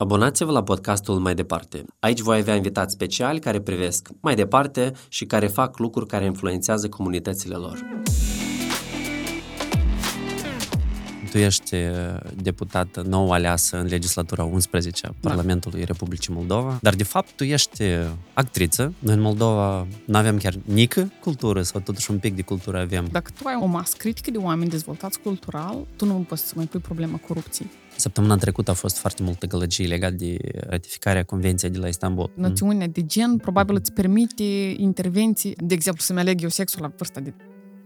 Abonați-vă la podcastul Mai Departe. Aici voi avea invitați speciali care privesc mai departe și care fac lucruri care influențează comunitățile lor. Tu ești deputată nou aleasă în legislatura 11 a Parlamentului da. Republicii Moldova, dar de fapt tu ești actriță. Noi în Moldova nu avem chiar nică cultură sau totuși un pic de cultură avem. Dacă tu ai o masă critică de oameni dezvoltați cultural, tu nu poți să mai pui problema corupției. Săptămâna trecută a fost foarte multă gălăgie legat de ratificarea Convenției de la Istanbul. Noțiunea de gen probabil îți permite intervenții, de exemplu să-mi aleg eu sexul la vârsta de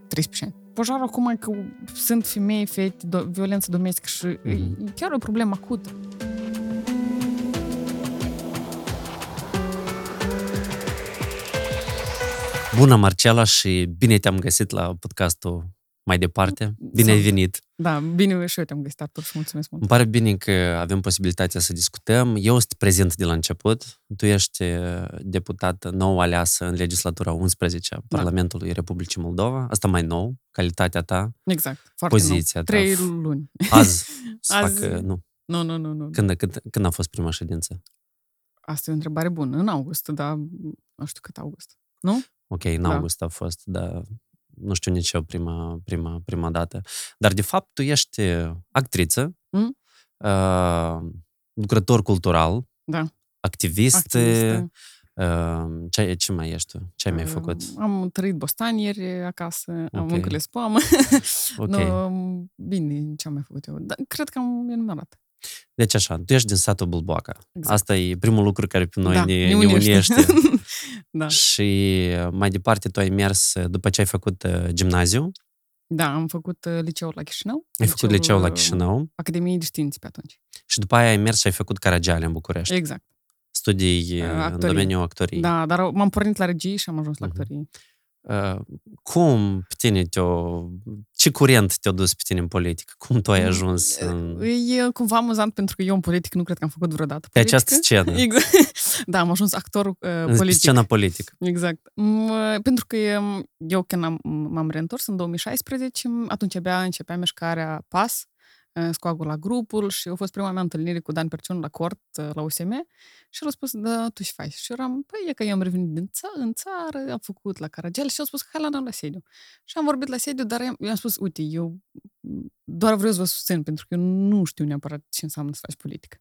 13 ani. Pojar acum că sunt femei, fete, do- violență domestică și mm-hmm. e chiar o problemă acută. Bună, Marcela, și bine te-am găsit la podcastul mai departe. Bine ai venit! Da, bine și eu te-am găsit, Artur, și mulțumesc mult. Îmi pare bine că avem posibilitatea să discutăm. Eu sunt prezent de la început. Tu ești deputată nou aleasă în legislatura 11 a da. Parlamentului Republicii Moldova. Asta mai nou, calitatea ta. Exact, foarte poziția nou. Trei ta. luni. Azi, Azi... Fac, nu. Nu, nu, nu, nu. Când, când, când a fost prima ședință? Asta e o întrebare bună. În august, dar nu știu cât august. Nu? Ok, în da. august a fost, dar nu știu nici eu prima, prima, prima dată. Dar, de fapt, tu ești actriță, mm? uh, lucrător cultural, da. activist, Activistă. Uh, ce, ce mai ești tu? Ce ai mai făcut? Am trăit bostanieri acasă, okay. am înțeles poamă. ok. no, bine, ce am mai făcut eu? Dar cred că am enumerat. Deci așa, tu ești din satul Bulboaca. Exact. Asta e primul lucru care pe noi da, ne, ne unește. unește. da. Și mai departe tu ai mers după ce ai făcut uh, gimnaziu. Da, am făcut uh, liceul la Chișinău. Ai făcut liceul la Chișinău. Academiei de Științe pe atunci. Și după aia ai mers și ai făcut Caragiale în București. Exact. Studii uh, actorii. în domeniul actoriei. Da, dar m-am pornit la regie și am ajuns la uh-huh. actorie. Uh, cum pe tine te Ce curent te-a dus pe tine în politică? Cum tu ai mm, ajuns în... E cumva amuzant pentru că eu în politică nu cred că am făcut vreodată Pe această scenă. Exact. Da, am ajuns actor uh, politic. Pe scena politică. Exact. Pentru că eu când am, m-am reîntors în 2016, atunci abia începea mișcarea PAS, scoagul la grupul și a fost prima mea întâlnire cu Dan Perciun la cort, la USM și el a spus, da, tu ce faci? Și eram, păi e că eu am revenit din ța- în țară, am făcut la Caragel și el a spus, hai la noi la sediu. Și am vorbit la sediu, dar eu am spus, uite, eu doar vreau să vă susțin, pentru că eu nu știu neapărat ce înseamnă să faci politică.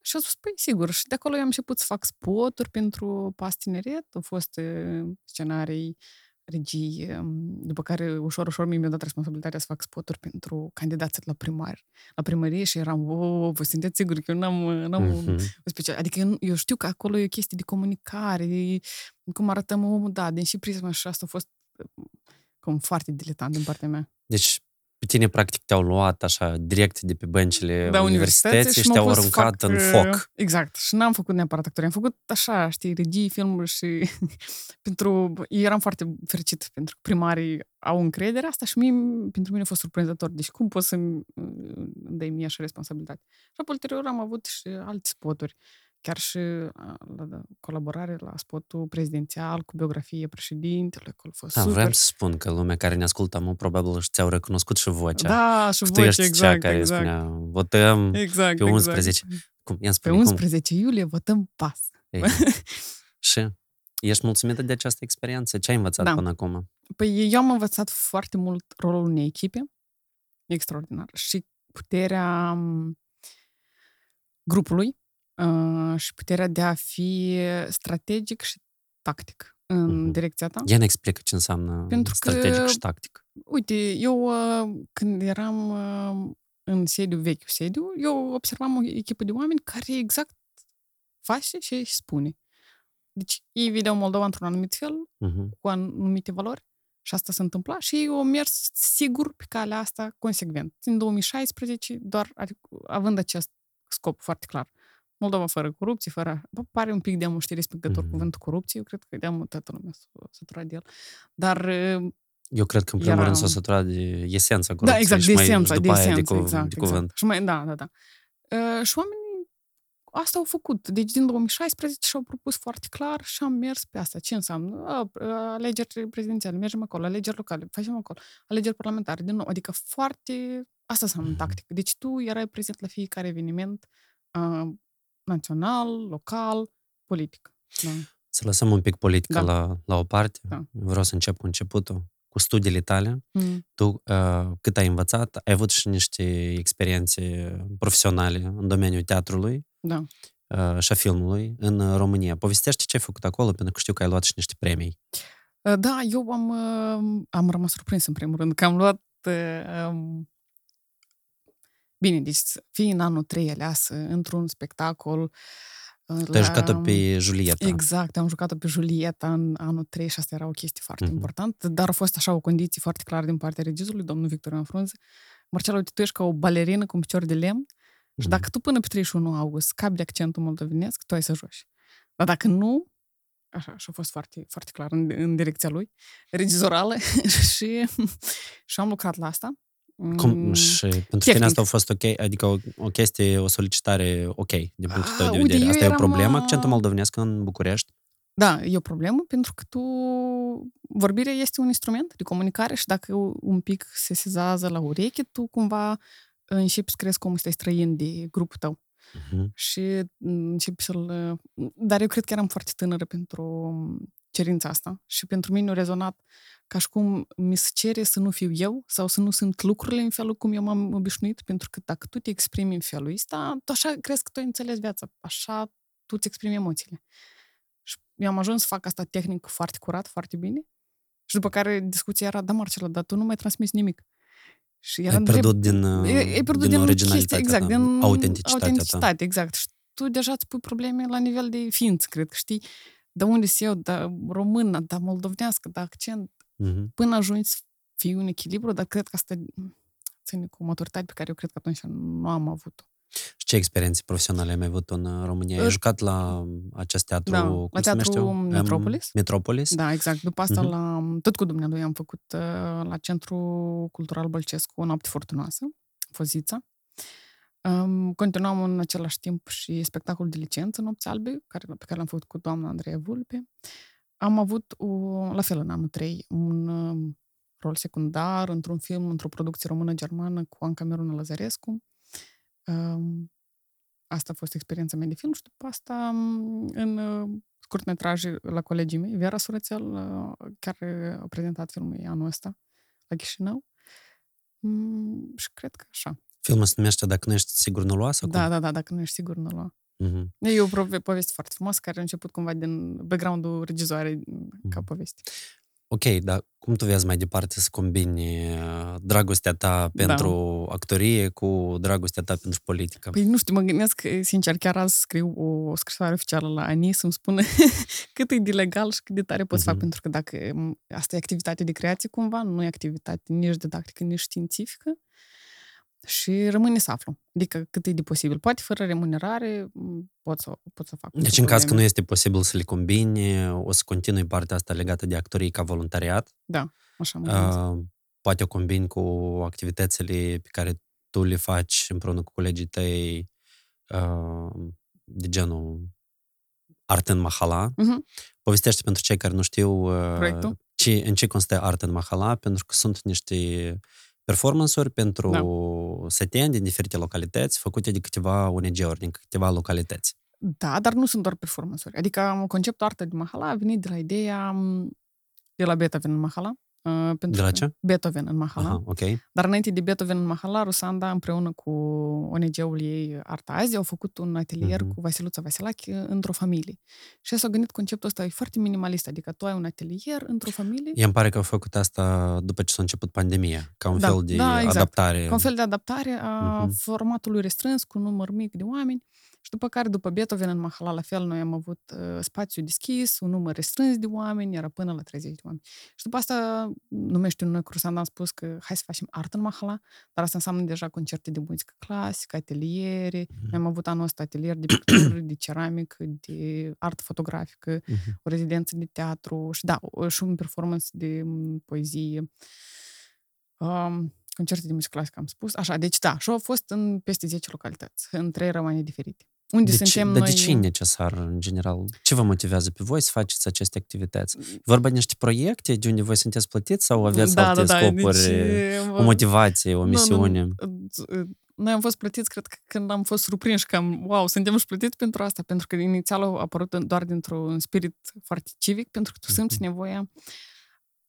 Și a spus, păi sigur, și de acolo eu am început să fac spoturi pentru pas tineret, au fost scenarii regii, după care ușor, ușor mi-a dat responsabilitatea să fac spoturi pentru candidații la primar, la primărie și eram, wow, vă sunteți siguri că eu n-am, n-am mm-hmm. special. Adică eu, eu știu că acolo e o chestie de comunicare, cum arătăm omul, da, din și prisma și asta a fost cum foarte diletant din partea mea. Deci pe tine, practic, te-au luat așa direct de pe băncile da, universității și te-au aruncat fac, în foc. Exact. Și n-am făcut neapărat actorie. Am făcut așa, știi, regii, filmuri și pentru... Eram foarte fericit pentru că primarii au încredere asta și mie, pentru mine a fost surprinzător. Deci cum poți să-mi dai mie așa responsabilitate? Și ulterior am avut și alte spoturi chiar și la da, colaborare la spotul prezidențial cu biografie președintelui, acolo a fost da, super. vreau să spun că lumea care ne ascultă, mă, probabil și ți-au recunoscut și vocea. Da, și vocea, ești exact, cea care exact. spunea, votăm exact, pe 11. Exact. Cum? Ia spune, pe 11 cum? iulie votăm pas. Exact. și ești mulțumită de această experiență? Ce ai învățat da. până acum? Păi eu am învățat foarte mult rolul unei echipe, extraordinar, și puterea grupului, uh, și puterea de a fi strategic și tactic în uh-huh. direcția ta. Ia ne explică ce înseamnă Pentru strategic că, și tactic. Uite, eu uh, când eram uh, în sediu, vechiul sediu, eu observam o echipă de oameni care exact face și își spune. Deci ei vedeau Moldova într-un anumit fel, uh-huh. cu anumite valori, și asta se întâmpla și ei au mers sigur pe calea asta consecvent. În 2016, doar având acest scop foarte clar. Moldova fără corupție, fără... Bă, pare un pic de știi, respectător mm-hmm. cuvântul corupție, eu cred că de toată lumea s-a săturat de el. Dar eu cred că, în primul era... rând, s-a săturat de esența corupției. Da, exact, de esența, de esența, de, exact, de cuvânt. Exact. Și mai, da, da, da. Uh, și oamenii asta au făcut. Deci din 2016 și-au propus foarte clar și am mers pe asta. Ce înseamnă? Uh, alegeri prezidențiale, mergem acolo, alegeri locale, facem acolo, alegeri parlamentare, din nou. Adică foarte... Asta înseamnă tactic. Deci tu erai prezent la fiecare eveniment, uh, național, local, politic. Da. Să lăsăm un pic politica Da. la, la o parte. Da. Vreau să încep cu începutul, cu studiile tale. Mm. Tu uh, cât ai învățat, ai avut și niște experiențe profesionale în domeniul teatrului Da. uh, și a filmului în România. Povestește ce ai făcut acolo, pentru că știu că ai luat și niște premii. Uh, Da, eu am, uh, am rămas surprins în primul rând că am luat uh, um, Bine, deci fii în anul 3 aleasă într-un spectacol uh, Tu ai jucat-o pe Julieta. Exact, am jucat-o pe Julieta în anul 3 și asta era o chestie foarte Mhm. importantă, dar a fost așa o condiție foarte clară din partea regizorului, domnul Victor Ioan Frunze. Marcelo, uite, tu ești ca o balerină cu un picior de lemn și Mhm. dacă tu până pe 31 august scapi de accentul moldovenesc, tu ai să joci. Dar dacă nu, așa, și a fost foarte, foarte clar în, în direcția lui, regizorală și, și am lucrat la asta. Cum, Mm, și pentru tine tehnic. asta a fost ok, adică o, o chestie, o solicitare ok, din punctul tău Ah, de uite, vedere. eu Asta e o eram, problemă, uh, accentul moldovenesc în București? Da, e o problemă pentru că tu... Vorbirea este un instrument de comunicare și dacă un pic se sezează la ureche, tu cumva începi să crezi cum stai străin de grupul tău. Mhm. Și mm, începi să-l... Dar eu cred că eram foarte tânără pentru cerința asta și pentru mine a rezonat ca și cum mi se cere să nu fiu eu sau să nu sunt lucrurile în felul cum eu m-am obișnuit, pentru că dacă tu te exprimi în felul ăsta, tu așa crezi că tu ai înțeles viața, așa tu îți exprimi emoțiile. Și eu am ajuns să fac asta tehnic foarte curat, foarte bine. Și după care discuția era, da, Marcela, dar tu nu mai transmiți nimic. Și era Ai pierdut din, uh, ai, ai pierdut din, din originalitatea chestia, exact, ta, din autenticitatea ta. autenticitate, exact. Și tu deja îți pui probleme la nivel de ființă, cred că știi de unde sunt eu, da română, da moldovenească, da accent, Mhm. până ajungi să fii un echilibru, dar cred că asta ține cu o maturitate pe care eu cred că atunci nu am avut-o. Și ce experiențe profesionale ai mai avut în uh, România? Ai Uh, jucat la acest teatru, da, cum la se numește? teatru Um, Metropolis. Metropolis? Da, exact. După asta, Mhm. la, tot cu dumnealui am făcut uh, la Centrul Cultural Bălcescu o noapte furtunoasă, Fozița. Um, continuam în același timp și spectacolul de licență Nopți Albe, care, pe care l-am făcut cu doamna Andreea Vulpe. Am avut, o, la fel, în anul 3, un um, rol secundar într-un film, într-o producție română-germană cu Anca Miruna Lăzărescu. Um, asta a fost experiența mea de film și după asta um, în uh, scurtmetraje la colegii mei. Vera Surățel, uh, chiar a prezentat filmul anul ăsta la Chișinău. Mm, și cred că așa. Filmul se numește Dacă nu ești sigur nu lua sau Da, cum? da, da, dacă nu ești sigur, nu lua. Mhm. E o prove- poveste foarte frumoasă care a început cumva din background-ul regizoarei ca Mhm. poveste. Ok, dar cum tu vezi mai departe să combini uh, dragostea ta pentru actorie cu dragostea ta pentru politică? Păi nu știu, mă gândesc, sincer, chiar azi scriu o scrisoare oficială la ANI să-mi spună cât e de legal și cât de tare pot să fac, Mhm. pentru că dacă m, asta e activitate de creație cumva, nu e activitate nici didactică, nici științifică și rămâne să aflu. Adică cât e de posibil. Poate fără remunerare m, pot să, pot să fac. Deci în caz că nu este posibil să le combini, o să continui partea asta legată de actorie ca voluntariat. Așa mă gândesc. Uh, poate o combini cu activitățile pe care tu le faci împreună cu colegii tăi uh, de genul Art în Mahala. Mhm. Povestește pentru cei care nu știu uh, Proiectul? ce, în ce constă Art în Mahala, pentru că sunt niște performance-uri pentru Da. seteni din diferite localități, făcute de câteva ONG-uri, din câteva localități. Da, dar nu sunt doar performance-uri. Adică conceptul artă de Mahala a venit de la ideea m, de la Beethoven în Mahala. Uh, pentru De la că- ce? Beethoven în Mahala. Aha, ok. Dar înainte de Beethoven în Mahala, Rusanda împreună cu ONG-ul ei Arta Azi au făcut un atelier Mhm. cu Vasiluța Vasilache într-o familie. Și s-au gândit conceptul ăsta e foarte minimalist, adică tu ai un atelier într-o familie, Îmi pare că au făcut asta după ce s-a început pandemia, ca un Da, fel de da, exact. adaptare. ca un fel de adaptare a Mhm. formatului restrâns cu un număr mic de oameni. Și după care, după Beethoven în Mahala, la fel, noi am avut uh, spațiu deschis, un număr restrâns de oameni, era până la 30 de oameni. Și după asta, numește noi cu Rusanda, am spus că hai să facem artă în Mahala, dar asta înseamnă deja concerte de muzică clasică, ateliere. Mhm. Noi am avut anul ăsta atelier de pictură, de ceramică, de artă fotografică, Mhm. o rezidență de teatru și da, o- și un performance de m, poezie. Um, concerte de muzică clasică, am spus. Așa, deci da, și au fost în peste 10 localități, în trei rămâne diferite. Unde de ce, suntem dar noi... de ce e necesar, în general? Ce vă motivează pe voi să faceți aceste activități? E Vorba de niște proiecte de unde voi sunteți plătiți sau aveți da, alte da, da, scopuri? deci, o motivație, o nu, misiune? Nu, noi am fost plătiți, cred că când am fost surprinși că am, wow, suntem și plătiți pentru asta, pentru că inițial au apărut doar dintr-un spirit foarte civic, pentru că tu simți Mhm. nevoia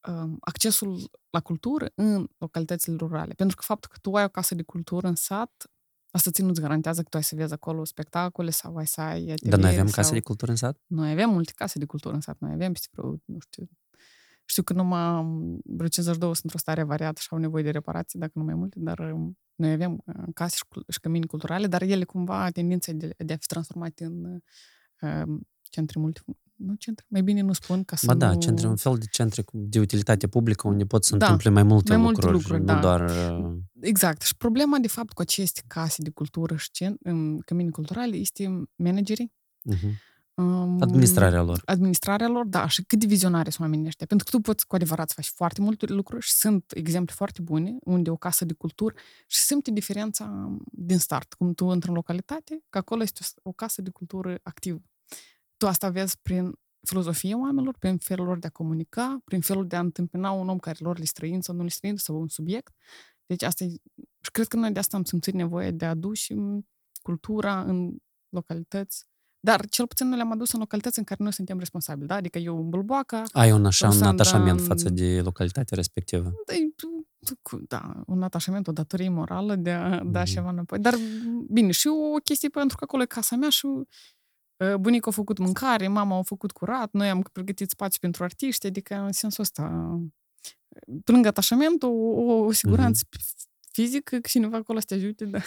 um, accesul la cultură în localitățile rurale. Pentru că faptul că tu ai o casă de cultură în sat, asta ți nu-ți garantează că tu ai să vezi acolo spectacole sau ai să ai Dar noi ateliere avem sau... case de cultură în sat? Noi avem multe case de cultură în sat. Noi avem peste vreo, nu știu, știu că numai vreo 52 sunt într-o stare variată și au nevoie de reparații, dacă nu mai multe, dar um, noi avem uh, case și, cul- și cămini culturale, dar ele cumva tendința de, de a fi transformate în uh, centre multe nu centre, mai bine nu spun ca să Ba da, nu... centre, un fel de centre cu- de utilitate publică unde pot să Da, întâmple mai multe mai multe lucruri, lucruri, nu da. doar... uh, Exact. Și problema, de fapt, cu aceste case de cultură și cen- um, cămini culturale este managerii. mhm. um, Administrarea lor. administrarea lor, da, și cât de vizionare sunt oamenii ăștia. Pentru că tu poți cu adevărat să faci foarte multe lucruri și sunt exemple foarte bune unde o casă de cultură și simte diferența din start. Cum tu într-o localitate, că acolo este o, o casă de cultură activă. Tu asta vezi prin filozofia oamenilor, prin felul lor de a comunica, prin felul de a întâmpina un om care lor le străin sau nu le străin sau un subiect. Deci asta e, și cred că noi de asta am simțit nevoie de a aduce cultura în localități dar cel puțin noi le-am adus în localități în care noi suntem responsabili, da? Adică eu în Bulboaca, Ai un așa, un Ruxandra atașament în- față de localitatea respectivă. da, tu- tu- cu- da, un atașament, o datorie morală de a da Mhm. ceva înapoi. Dar, bine, și o chestie pentru că acolo e casa mea și uh, bunicul a făcut mâncare, mama a făcut curat, noi am pregătit spațiu pentru artiști, adică în sensul ăsta, pe lângă atașament, o, o siguranță fizică, că cineva acolo să te ajute, da.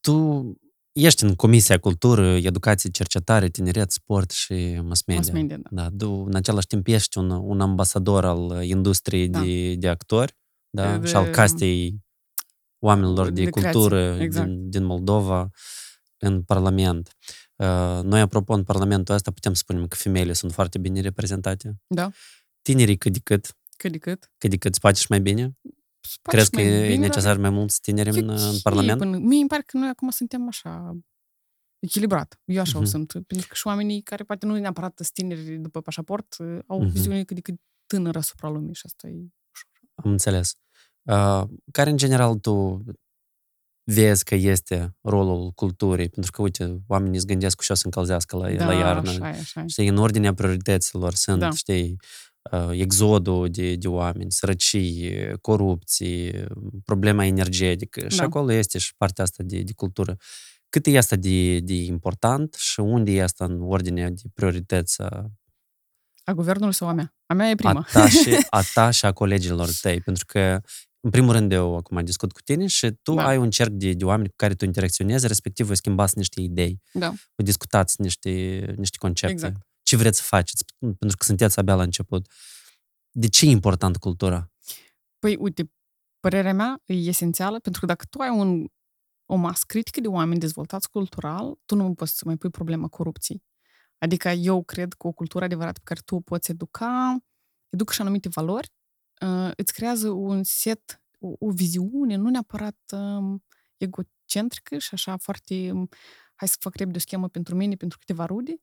Tu ești în Comisia Cultură, Educație, Cercetare, Tineret, Sport și Mass Media. Mass media, da. Da, tu în același timp ești un, un ambasador al industriei Da. de, de actori da? De- și al castei oamenilor de, de creație, cultură exact. din, din Moldova în Parlament. Uh, Noi, apropo, în Parlamentul ăsta putem spunem că femeile sunt foarte bine reprezentate. Da, Tinerii cât de cât, cât de cât. cât de cât, poate și mai bine. Poate Crezi și că mai e bine, dar- necesar mai mulți tineri în, E în ok Parlament? Până, mie îmi pare că noi acum suntem așa echilibrat. Eu așa Mhm. o sunt. Pentru că și oamenii care poate nu neapărat sunt tineri după pașaport uh, au o Mhm. viziune cât de cât tânără asupra lumii și asta e Am înțeles. Uh, care, în general, tu vezi că este rolul culturii? Pentru că, uite, oamenii îți gândesc că și o să încălzească la, da, la iarnă. așa e, așa e. Știi, în ordinea priorităților sunt, Da. știi, uh, exodul de, de oameni, sărăcie, corupție, problema energetică. Și Da. acolo este și partea asta de, de cultură. Cât e asta de, de important și unde e asta în ordinea de priorități a, A guvernului sau a mea? A mea e a prima. ta, și, a ta și a colegilor tăi? Pentru că, în primul rând, eu acum discut cu tine și tu Da. ai un cerc de, de oameni cu care tu interacționezi, respectiv voi schimbați niște idei, Da, voi discutați niște, niște concepte. Exact. Ce vreți să faceți? Pentru că sunteți abia la început. De ce e important cultura? Păi, uite, părerea mea e esențială, pentru că dacă tu ai un, o masă critică de oameni dezvoltați cultural, tu nu poți să mai pui problema corupției. Adică eu cred că o cultură adevărată pe care tu o poți educa, educă și anumite valori, uh, îți creează un set, o, o viziune, nu neapărat um, egocentrică și așa foarte, um, hai să fac repede o schemă pentru mine, pentru câteva rude,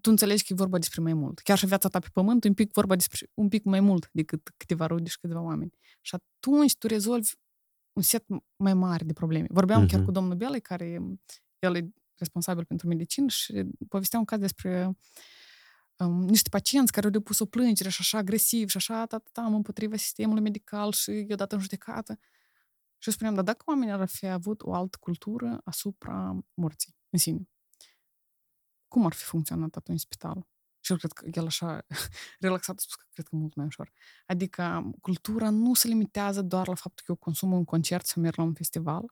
tu înțelegi că e vorba despre mai mult. Chiar și viața ta pe pământ e un pic vorba despre un pic mai mult decât câteva rude și câteva oameni. Și atunci tu rezolvi un set mai mare de probleme. Vorbeam chiar Mhm. cu domnul Belei, care el e responsabil pentru medicină și povestea un caz despre um, niște pacienți care au depus o plângere și așa agresiv și așa, ta, ta, ta, împotriva sistemului medical și i-au dat în judecată. Și eu spuneam, dar dacă oamenii ar fi avut o altă cultură asupra morții în sine, cum ar fi funcționat atunci spitalul? Și eu cred că el așa relaxat a spus că cred că mult mai ușor. Adică cultura nu se limitează doar la faptul că eu consum un concert sau merg la un festival,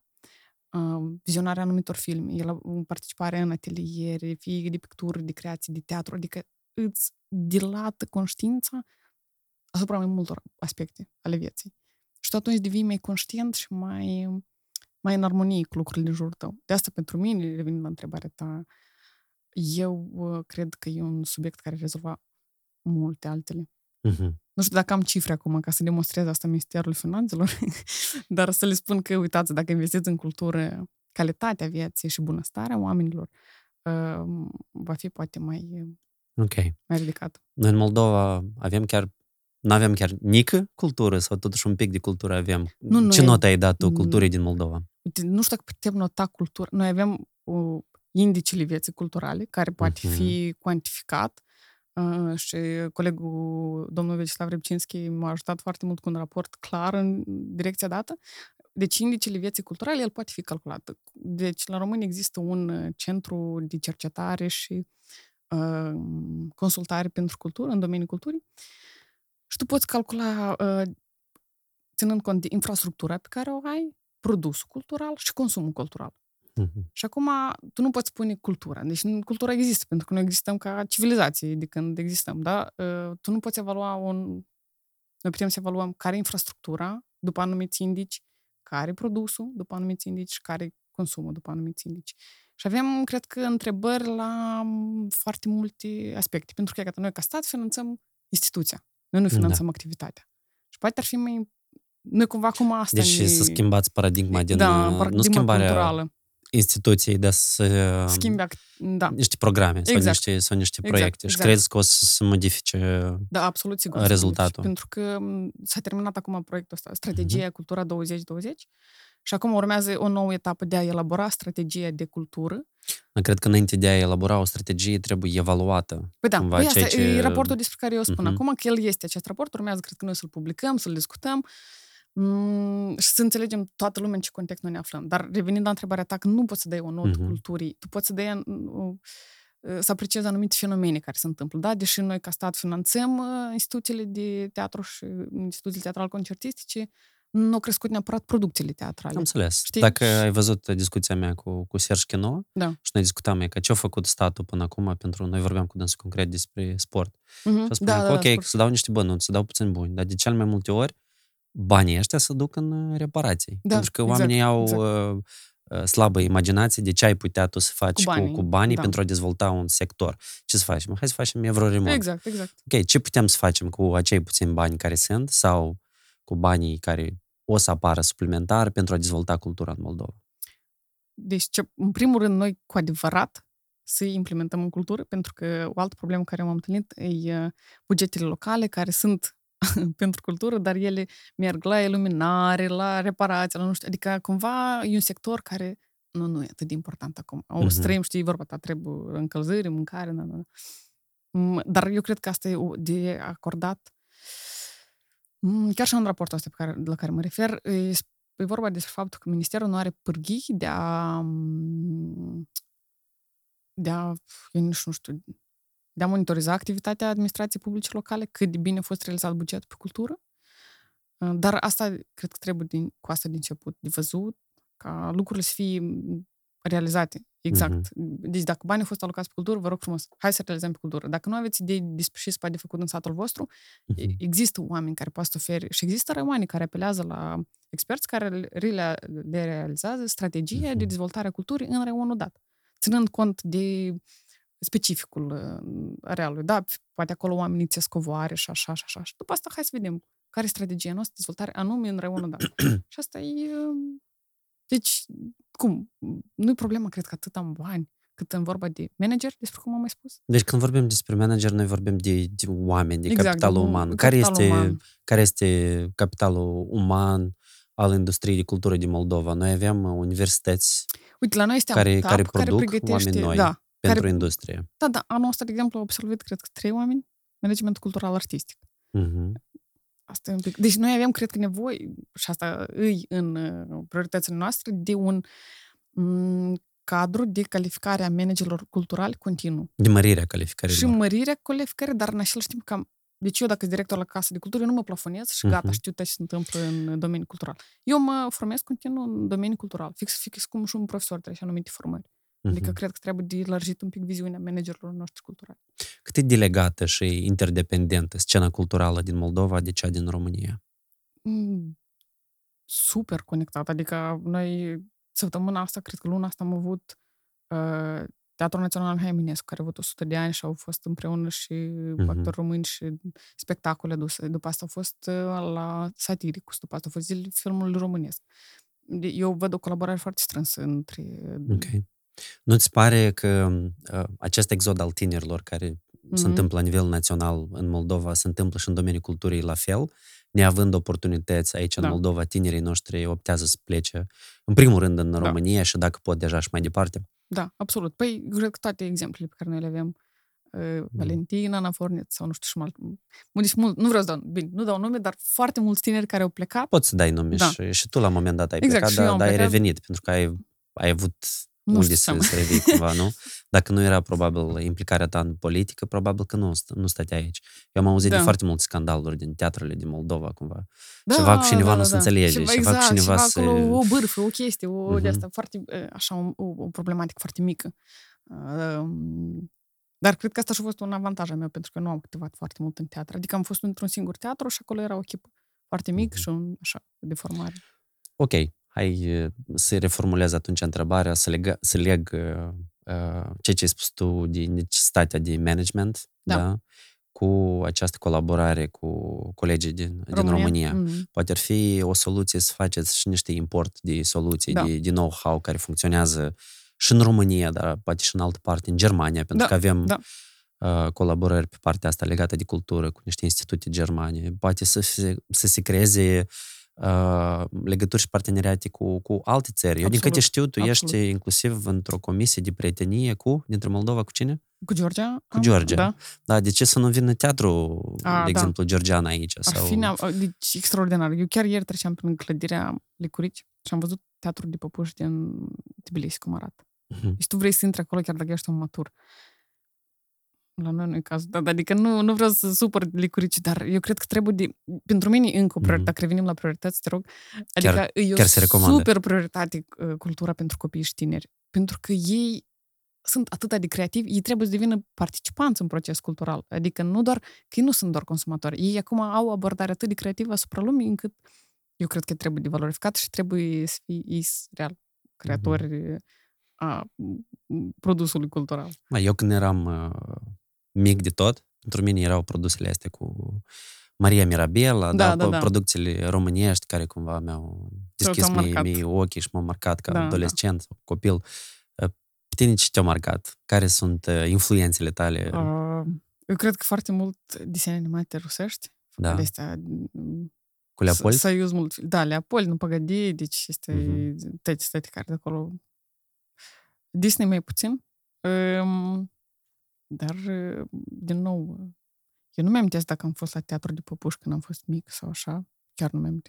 uh, vizionarea anumitor filme, el participarea în ateliere, fie de pictură, de creație, de teatru, adică îți dilată conștiința asupra mai multor aspecte ale vieții. Și tu atunci devii mai conștient și mai, mai în armonie cu lucrurile din jurul tău. De asta, pentru mine, revenind la întrebarea ta, eu uh, cred că e un subiect care rezolva multe altele. Mhm. Nu știu dacă am cifre acum ca să demonstrez asta Ministerul Finanțelor, dar să le spun că, uitați, dacă investiți în cultură, calitatea vieții și bunăstarea oamenilor uh, va fi poate mai, Ok. mai ridicată. Noi în Moldova avem chiar nu avem chiar nică cultură sau totuși un pic de cultură avem? Nu, Ce noi- notă ai dat tu Mm. culturii din Moldova? Uite, nu știu dacă putem nota cultură. Noi avem uh, indicele vieții culturale, care poate Mhm. fi cuantificat uh, și colegul domnul Vecislav Repcinski m-a ajutat foarte mult cu un raport clar în direcția dată. Deci indicele vieții culturale, el poate fi calculat. Deci la România există un uh, centru de cercetare și uh, consultare pentru cultură, în domeniul culturii. Și tu poți calcula, uh, ținând cont de infrastructura pe care o ai, produsul cultural și consumul cultural. Mhm. Și acum tu nu poți spune cultura. Deci nu- cultura există, pentru că noi existăm ca civilizație de când existăm, da? Uh, Tu nu poți evalua un... Noi putem să evaluăm care e infrastructura după anumiți indici, care e produsul după anumiți indici și care e consumul după anumiți indici. Și avem, cred că, întrebări la m, foarte multe aspecte. Pentru că, iată, noi ca stat finanțăm instituția. Noi nu Da. finanțăm activitatea. Și poate ar fi mai... Noi cumva cum asta Deci ne... să schimbați paradigma din... da, uh, nu paradigma schimbarea culturală. instituției, dar să... Schimbi, ac- da, niște programe sau, Exact. niște, sau niște Exact, proiecte. Și exact. crezi că o să se modifice... da, absolut sigur. rezultatul. Pentru că m, s-a terminat acum proiectul ăsta, Strategia Cultura 2020, și acum urmează o nouă etapă de a elabora strategia de cultură. Dar cred că înainte de a elabora o strategie trebuie evaluată. Păi da, Cumva păi asta ceea ce- e raportul despre care eu spun Mhm. acum, că el este acest raport, urmează, cred că noi să-l publicăm, să-l discutăm mm, și să înțelegem toată lumea în ce context noi ne aflăm. Dar revenind la întrebarea ta, că nu poți să dai o notă Mhm. culturii, tu poți să dai uh, să apreciezi anumite fenomene care se întâmplă. Da? Deși noi ca stat finanțăm uh, instituțiile de teatru și instituțiile teatral-concertistice, nu au crescut neapărat producțiile teatrale. Am înțeles. Știi? Dacă ai văzut discuția mea cu, cu Serge Chino, Da. și noi discutam e că ce a făcut statul până acum pentru... Noi vorbeam cu dânsul concret despre sport. Mhm. Și spunea da, că, da, ok, da, că să dau niște bănuți, să dau puțin buni, dar de cel mai multe ori banii ăștia se duc în uh, reparații. Da, pentru că exact, oamenii au exact. uh, uh, slabă imaginație de ce ai putea tu să faci Cu cu banii, banii, cu, cu banii da. pentru a dezvolta un sector. Ce să facem? Hai să facem evroremont. Exact, exact. Ok, ce putem să facem cu acei puțini bani care sunt sau cu banii care o să apară suplimentar pentru a dezvolta cultura în Moldova? Deci, ce, în primul rând, noi cu adevărat să implementăm în cultură, pentru că o altă problemă care m-am întâlnit e uh, bugetele locale, care sunt pentru cultură, dar ele merg la iluminare, la reparație, la nu știu, adică cumva e un sector care nu, nu e atât de important acum. O Mhm. să trăim, știi, vorba ta, trebuie încălzire, mâncare, na, na, na. Mm, Dar eu cred că asta e o- de acordat Mm, Chiar și în raportul ăsta pe care, la care mă refer, e, e vorba despre faptul că Ministerul nu are pârghii de a mm, de a, eu nici nu știu, de a monitoriza activitatea administrației publice locale, cât de bine a fost realizat bugetul pe cultură. Dar asta, cred că trebuie din, cu asta de început, de văzut, ca lucrurile să fie mm, realizate. Exact. Deci dacă banii au fost alocați pe cultură, vă rog frumos, hai să realizăm pe cultură. Dacă nu aveți idei despre ce se poate de făcut în satul vostru, Mhm. E- Există oameni care poate să ofere și există rămani care apelează la experți care le, le, le realizează strategia de Mhm. dezvoltare a culturii în reunul dat, ținând cont de specificul uh, realului. Da, poate acolo oamenii ți covoare și așa și așa. Și după asta hai să vedem care e strategia noastră de dezvoltare anume în reunul dat. și asta e... uh, Deci, cum? Nu e problema, cred că atât am bani, cât în vorba de manager, despre cum am mai spus. Deci când vorbim despre manager, noi vorbim de, de oameni, de Exact, capitalul de om- uman. Care capitalul este, uman. care este capitalul uman al industriei de cultură din Moldova? Noi avem uh, universități Uite, la noi este care, AMTAP, care produc pregătește, oameni noi da, pentru care, industrie. da, da, anul ăsta, de exemplu, au absolvit, cred că, trei oameni, management cultural artistic. Mhm. Asta e un pic. Deci noi avem, cred că, nevoie, și asta îi în uh, prioritățile noastre, de un m, cadru de calificare a managerilor culturali continuu. De mărirea calificării Și lor. mărirea calificării, dar în același timp cam deci eu, dacă sunt director la Casa de Cultură, eu nu mă plafonez și gata, Mhm. știu tot ce se întâmplă în domeniul cultural. Eu mă formez continuu în domeniul cultural, fix, fix cum și un profesor trebuie și anumite formări. Adică Mhm. cred că trebuie de lărgit un pic viziunea managerilor noștri culturali. Cât e delegată și interdependentă scena culturală din Moldova de cea din România? Mm, super conectat. Adică noi săptămâna asta, cred că luna asta am avut uh, Teatrul Național Mihai Eminescu, care a avut 100 de ani și au fost împreună și Mhm. actori români și spectacole aduse. După asta au fost uh, la Satiricus, după asta au fost zilele filmului românesc. De- Eu văd o colaborare foarte strânsă între... Ok. Nu-ți pare că uh, acest exod al tinerilor care mm-hmm. se întâmplă la nivel național în Moldova, se întâmplă și în domeniul culturii la fel, neavând oportunități aici în Da. Moldova, tinerii noștri optează să plece, în primul rând în Da. România și dacă pot deja și mai departe. Da, absolut. Păi, cred că toate exemplele pe care noi le avem, uh, Valentina, Ana Fornet sau nu știu și mai deci mult, nu vreau să dau, bine, nu dau nume, dar foarte mulți tineri care au plecat. Poți să dai nume Da. și, și tu la un moment dat ai Exact, plecat, și eu dar, am dar ai plecat. revenit, pentru că ai, ai avut Nu unde știu să, să să revii cumva, nu? Dacă nu era probabil implicarea ta în politică, probabil că nu, st- nu stătea aici. Eu am auzit Da. de foarte multe scandaluri din teatrele din Moldova, cumva. Da, Ceva cu cineva da, nu da, se da. înțelege, Ceva, ceva cu exact, cineva ceva se- acolo, o bârfă, o chestie, o Mhm. de asta foarte, uh, așa, o, o, o problematică foarte mică. Um, Dar cred că asta și-a fost un avantaj al meu, pentru că nu am activat foarte mult în teatru. Adică am fost într-un singur teatru și acolo era o echipă foarte mic Mhm. și un, așa, de formare. Ok, hai eh, să reformulez atunci întrebarea, să, lega, să leg uh, uh, ceea ce ai spus tu de necesitatea de management, Da. da? cu această colaborare cu colegii din România. Din România. Mhm. Poate ar fi o soluție să faceți și niște import de soluții, Da. de, de know-how care funcționează și în România, dar poate și în altă parte, în Germania, pentru Da, că avem da. uh, colaborări pe partea asta legată de cultură cu niște institute germane. Poate să se, să se creeze uh, legături și parteneriate cu, cu alte țări. Eu, din Absolut, câte știu, tu absolut. ești inclusiv într-o comisie de prietenie cu, dintre Moldova, cu cine? Cu Georgia? Cu am- Georgia. Da. Da, de ce să nu vină teatru, A, de da. exemplu, georgian aici? Ar Sau... fi nea- deci, extraordinar. Eu chiar ieri treceam prin clădirea Licurici și am văzut teatrul de păpuși din Tbilisi, cum arată. Mhm. Deci tu vrei să intri acolo chiar dacă ești un matur. La noi nu e cazul. Da, adică nu, nu vreau să supăr licurici, dar eu cred că trebuie de... Pentru mine încă o prioritate. Mhm. Dacă revenim la priorități, te rog. Adică Chiar- e o chiar se recomandă. super prioritate uh, cultura pentru copii și tineri. Pentru că ei sunt atât de creativi, ei trebuie să devină participanți în proces cultural. Adică nu doar, că ei nu sunt doar consumatori. Ei acum au o abordare atât de creativă asupra lumii încât eu cred că trebuie de valorificat și trebuie să fie ei s- real creatori a m, produsului cultural. Mai, eu când eram uh, mic de tot, pentru mine erau produsele astea cu Maria Mirabela, Da, da, da, da, da. producțiile românești care cumva mi-au deschis te-au mie, marcat. mie ochii și m-au marcat ca Da, da. adolescent sau copil. Uh, Pe tine ce te-au marcat? Care sunt uh, influențele tale? Uh, eu cred că foarte mult desene animate rusești. Da. De astea, m, Cu Leopold? Să use mult. Da, Leopold, nu păgădi, deci este Mhm. mm-hmm. toate toate care de acolo. Disney mai puțin. Um, dar, uh, din nou, uh, eu nu mi-am dacă am fost la teatru de păpuși când am fost mic sau așa. Chiar nu mi-am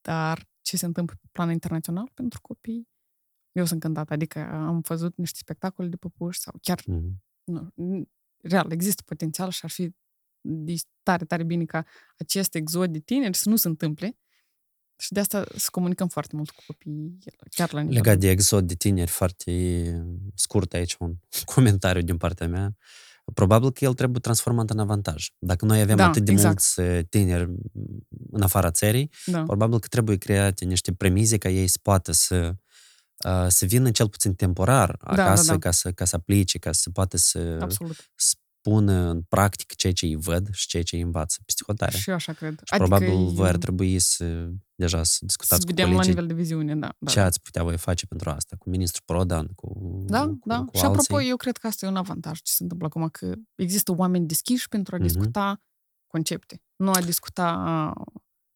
Dar ce se întâmplă pe plan internațional pentru copii, eu sunt încântată. Adică am văzut niște spectacole de păpuși sau chiar Mhm. nu, n- real, există potențial și ar fi de- tare, tare bine ca acest exod de tineri să nu se întâmple și de asta să comunicăm foarte mult cu copiii, chiar la nivel. Legat de exod de tineri, foarte scurt aici un comentariu din partea mea. Probabil că el trebuie transformat în avantaj. Dacă noi avem Da, atât de exact. mulți uh, tineri în afara țării, Da, probabil că trebuie create niște premize ca ei să poată să uh, să vină cel puțin temporar da, acasă da. Ca, să, ca să aplice, ca să poată să absolut. Spună în practic ceea ce îi văd și ceea ce îi învață pe psihotare. Și eu așa cred. Și probabil e- voi ar trebui să deja să să discutați cu vedem la colegii nivel de viziune, da. da. ce ați putea voi face pentru asta, cu ministrul Prodan, cu, Da, cu, da. cu și apropo, alții. eu cred că asta e un avantaj ce se întâmplă acum, că există oameni deschiși pentru a Mhm. discuta concepte, nu a discuta,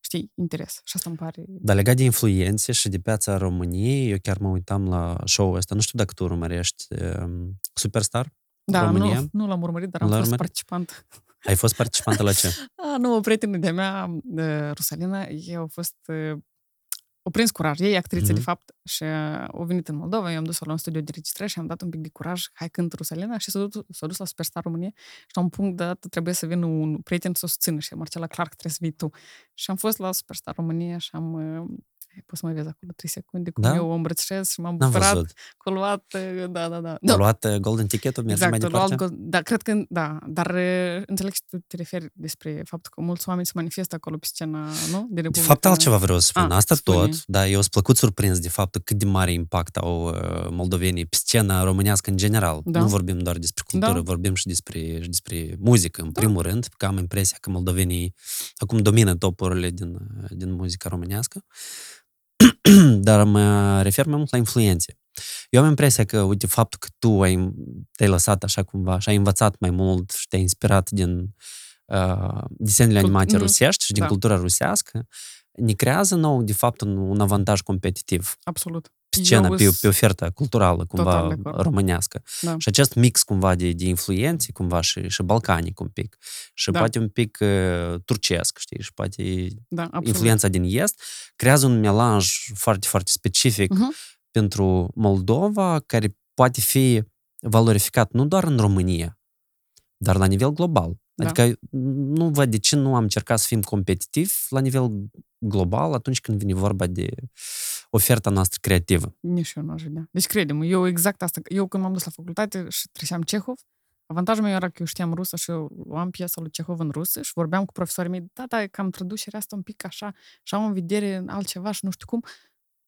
știi, interes. Și asta îmi pare... Dar legat de influențe și de piața României, eu chiar mă uitam la show-ul ăsta, nu știu dacă tu urmărești um, Superstar Da, România. nu, nu l-am urmărit, dar Nu am l-ai fost urmărit? participant. Ai fost participantă la ce? A, nu, o prietenă de-a mea, uh, Rusalina, eu au fost... Uh, o prins curaj. Ei e actriță, Mhm. de fapt, și uh, au venit în Moldova, eu am dus-o la un studio de registrare și am dat un pic de curaj, hai cânt Rusalina, și s-a dus, s-a dus la Superstar România și la un punct dat trebuie să vină un prieten să o susțină și Marcela Clark trebuie să vii tu. Și am fost la Superstar România și am... Uh, hai, poți să mă vezi acolo 3 secunde, cum Da? eu o îmbrățișez și m-am N-am bucurat văzut. că a luat, uh, da, da, da. A luat uh, Golden Ticket-ul, merge Exact, mai a luat departe? go- da, cred că, da, dar uh, înțeleg și tu te referi despre faptul că mulți oameni se manifestă acolo pe scena, nu? De De Republica. fapt, altceva vreau să spun. Ah, Asta spune. tot, dar eu sunt plăcut surprins de faptul cât de mare impact au uh, moldovenii pe scena românească în general. Da. Nu vorbim doar despre cultură, Da. vorbim și despre, și despre muzică, în primul rând, că am impresia că moldovenii acum domină topurile din, uh, din muzica românească. dar mă refer mai mult la influențe. Eu am impresia că, uite, faptul că tu ai, te-ai lăsat așa cumva și ai învățat mai mult și te-ai inspirat din uh, desenele animate Mhm. rusești și din Da. cultura rusească, ne creează nou, de fapt, un, un avantaj competitiv Absolut. Pe scenă, Eu pe, îs- pe oferta culturală, cumva Total de acord. românească. Da. Și acest mix, cumva, de, de influențe, cumva, și, și balcanic un pic. Și Da. poate un pic uh, turcesc, știi, și poate Da, absolut. influența din Est, creează un melanj foarte, foarte specific Mhm. pentru Moldova, care poate fi valorificat nu doar în România, dar la nivel global. Da. Adică nu văd de ce nu am încercat să fim competitivi la nivel global atunci când vine vorba de oferta noastră creativă. Nici eu nu aș vedea. Deci, crede-mă, eu exact asta. Eu când m-am dus la facultate și treceam Cehov, avantajul meu era că eu știam rusă și eu luam piesa lui Cehov în rusă și vorbeam cu profesorii mei, da, da, e cam traducerea asta un pic așa și am în vedere altceva și nu știu cum.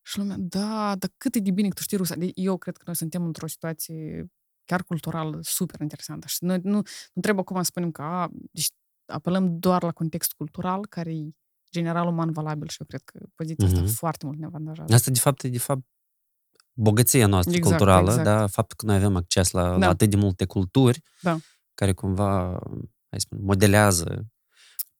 Și lumea, da, dar cât e de bine că tu știi rusă. Deci, eu cred că noi suntem într-o situație chiar culturală super interesantă și noi nu, nu trebuie acum să spunem că a, deci apelăm doar la context cultural care e general uman valabil și eu cred că poziția asta Mhm. foarte mult ne avantajează. Asta, de fapt, e de fapt bogăția noastră Exact, culturală, exact. da? faptul că noi avem acces la, Da. la atât de multe culturi Da. care cumva, hai să spun, modelează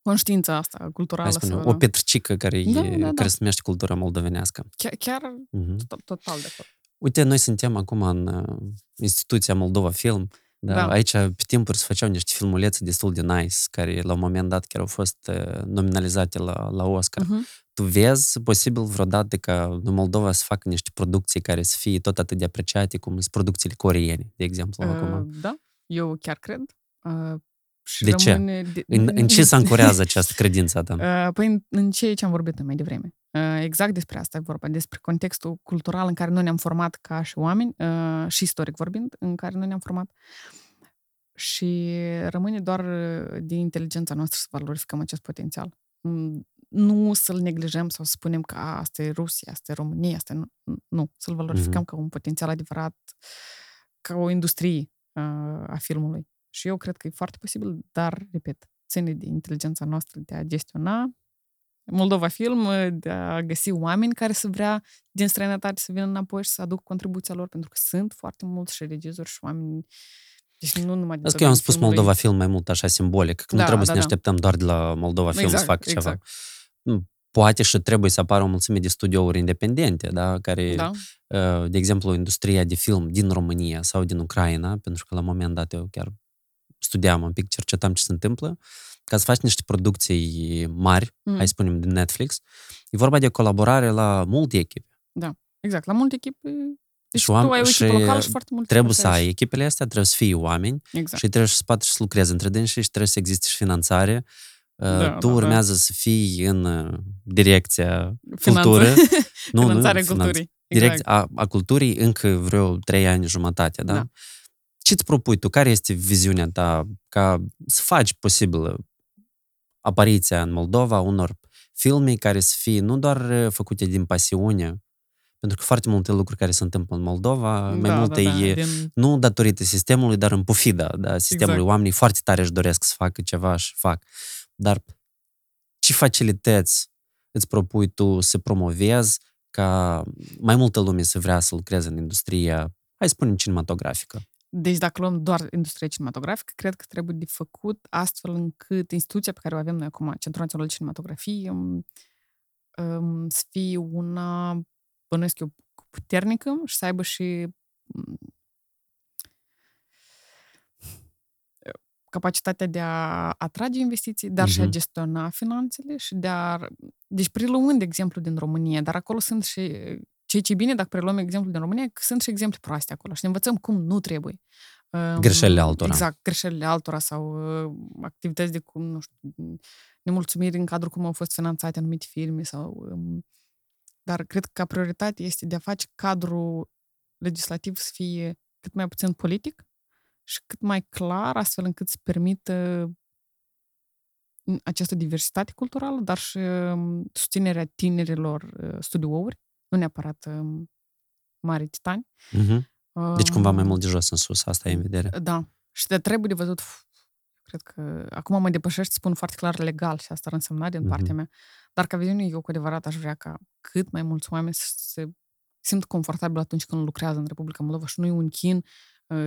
conștiința asta hai culturală. să spun, să- o petricică care, Da, e, da, da. care se numește cultura moldovenească. Chiar, chiar Mhm. tot- total de acord. Uite, noi suntem acum în uh, instituția Moldova Film. Da, Da. Aici, pe timpuri, se făceau niște filmulețe destul de nice, care la un moment dat chiar au fost uh, nominalizate la, la Oscar. Mhm. Tu vezi posibil vreodată ca în Moldova să facă niște producții care să fie tot atât de apreciate cum sunt producțiile coreene, de exemplu, Uh, acum. Da, eu chiar cred. Uh, și De ce? rămâne De, În, în ce se ancorează această credință a ta? Uh, Păi în, în ceea ce am vorbit noi mai devreme. Uh, Exact despre asta e vorba, despre contextul cultural în care noi ne-am format ca și oameni, uh, și istoric vorbind, în care noi ne-am format. Și rămâne doar uh, din inteligența noastră să valorificăm acest potențial. Mm, Nu să-l neglijăm sau să spunem că a, asta e Rusia, asta e România, asta e... Nu, nu să-l valorificăm Mhm. ca un potențial adevărat, ca o industrie uh, a filmului. Și eu cred că e foarte posibil, dar, repet, ține de inteligența noastră de a gestiona Moldova Film, de a găsi oameni care să vrea din străinătate să vină înapoi și să aducă contribuția lor, pentru că sunt foarte mulți și regizori și oameni deci nu numai din Asta că eu am domeniul spus filmului. Moldova Film mai mult așa simbolic, că nu Da, trebuie da, să ne da. așteptăm doar de la Moldova Film să Exact, facă ceva. exact. Poate și trebuie să apară o mulțime de studiouri independente, da, care Da, uh, de exemplu, industria de film din România sau din Ucraina, pentru că la un moment dat eu chiar studiam un pic, cercetam ce se întâmplă, ca să faci niște producții mari, Mm. hai să spunem, din Netflix, e vorba de colaborare la multe echipe. exact. La multe echipe deci Și tu oam- ai o și echipă locală și foarte multe Trebuie echipe să ai aici. echipele astea, trebuie să fie oameni Exact. și trebuie să spate și să lucreze între dânsi și trebuie să existe și finanțare. Uh, Da, tu da, da. urmează să fii în uh, direcția Finanță. cultură. nu, Finanțarea nu, culturii. direct Exact. a, a culturii încă vreo trei ani jumătate, da? Da. Ce îți propui tu? Care este viziunea ta ca să faci posibil apariția în Moldova unor filme care să fie nu doar uh, făcute din pasiune, pentru că foarte multe lucruri care se întâmplă în Moldova, mai da, multe da, da, e din, nu datorită sistemului, dar în pufida da, sistemului. Exact. Oamenii foarte tare își doresc să facă ceva și fac. Dar ce facilități îți propui tu să promovezi ca mai multă lume să vrea să lucreze în industria, hai să spunem, cinematografică? Deci dacă luăm doar industria cinematografică, cred că trebuie de făcut astfel încât instituția pe care o avem noi acum, Centrul Național de Cinematografie, um, um, să fie una, bănuiesc eu, puternică și să aibă și um, capacitatea de a atrage investiții, dar și a Mhm. gestiona finanțele și de a... Deci preluând de exemplu din România, dar acolo sunt și ceea ce e bine dacă preluăm exemplu din România, că sunt și exemple proaste acolo și ne învățăm cum nu trebuie. Um, Greșelile altora. Exact, greșelile altora sau uh, activități de cum, nu știu, nemulțumiri în cadrul cum au fost finanțate anumite filme sau... Um, dar cred că ca prioritate este de a face cadrul legislativ să fie cât mai puțin politic și cât mai clar, astfel încât să permită această diversitate culturală, dar și um, susținerea tinerilor uh, studiouri, nu neapărat um, mari titani. Mhm. Deci cumva mai Um, mult de jos în sus, asta e în vedere. Da. Și de trebuie de văzut, f- cred că acum mă depășești, spun foarte clar legal și asta ar însemna din Mhm. partea mea. Dar ca viziune, eu cu adevărat aș vrea ca cât mai mulți oameni să se simt confortabil atunci când lucrează în Republica Moldova și nu-i un chin,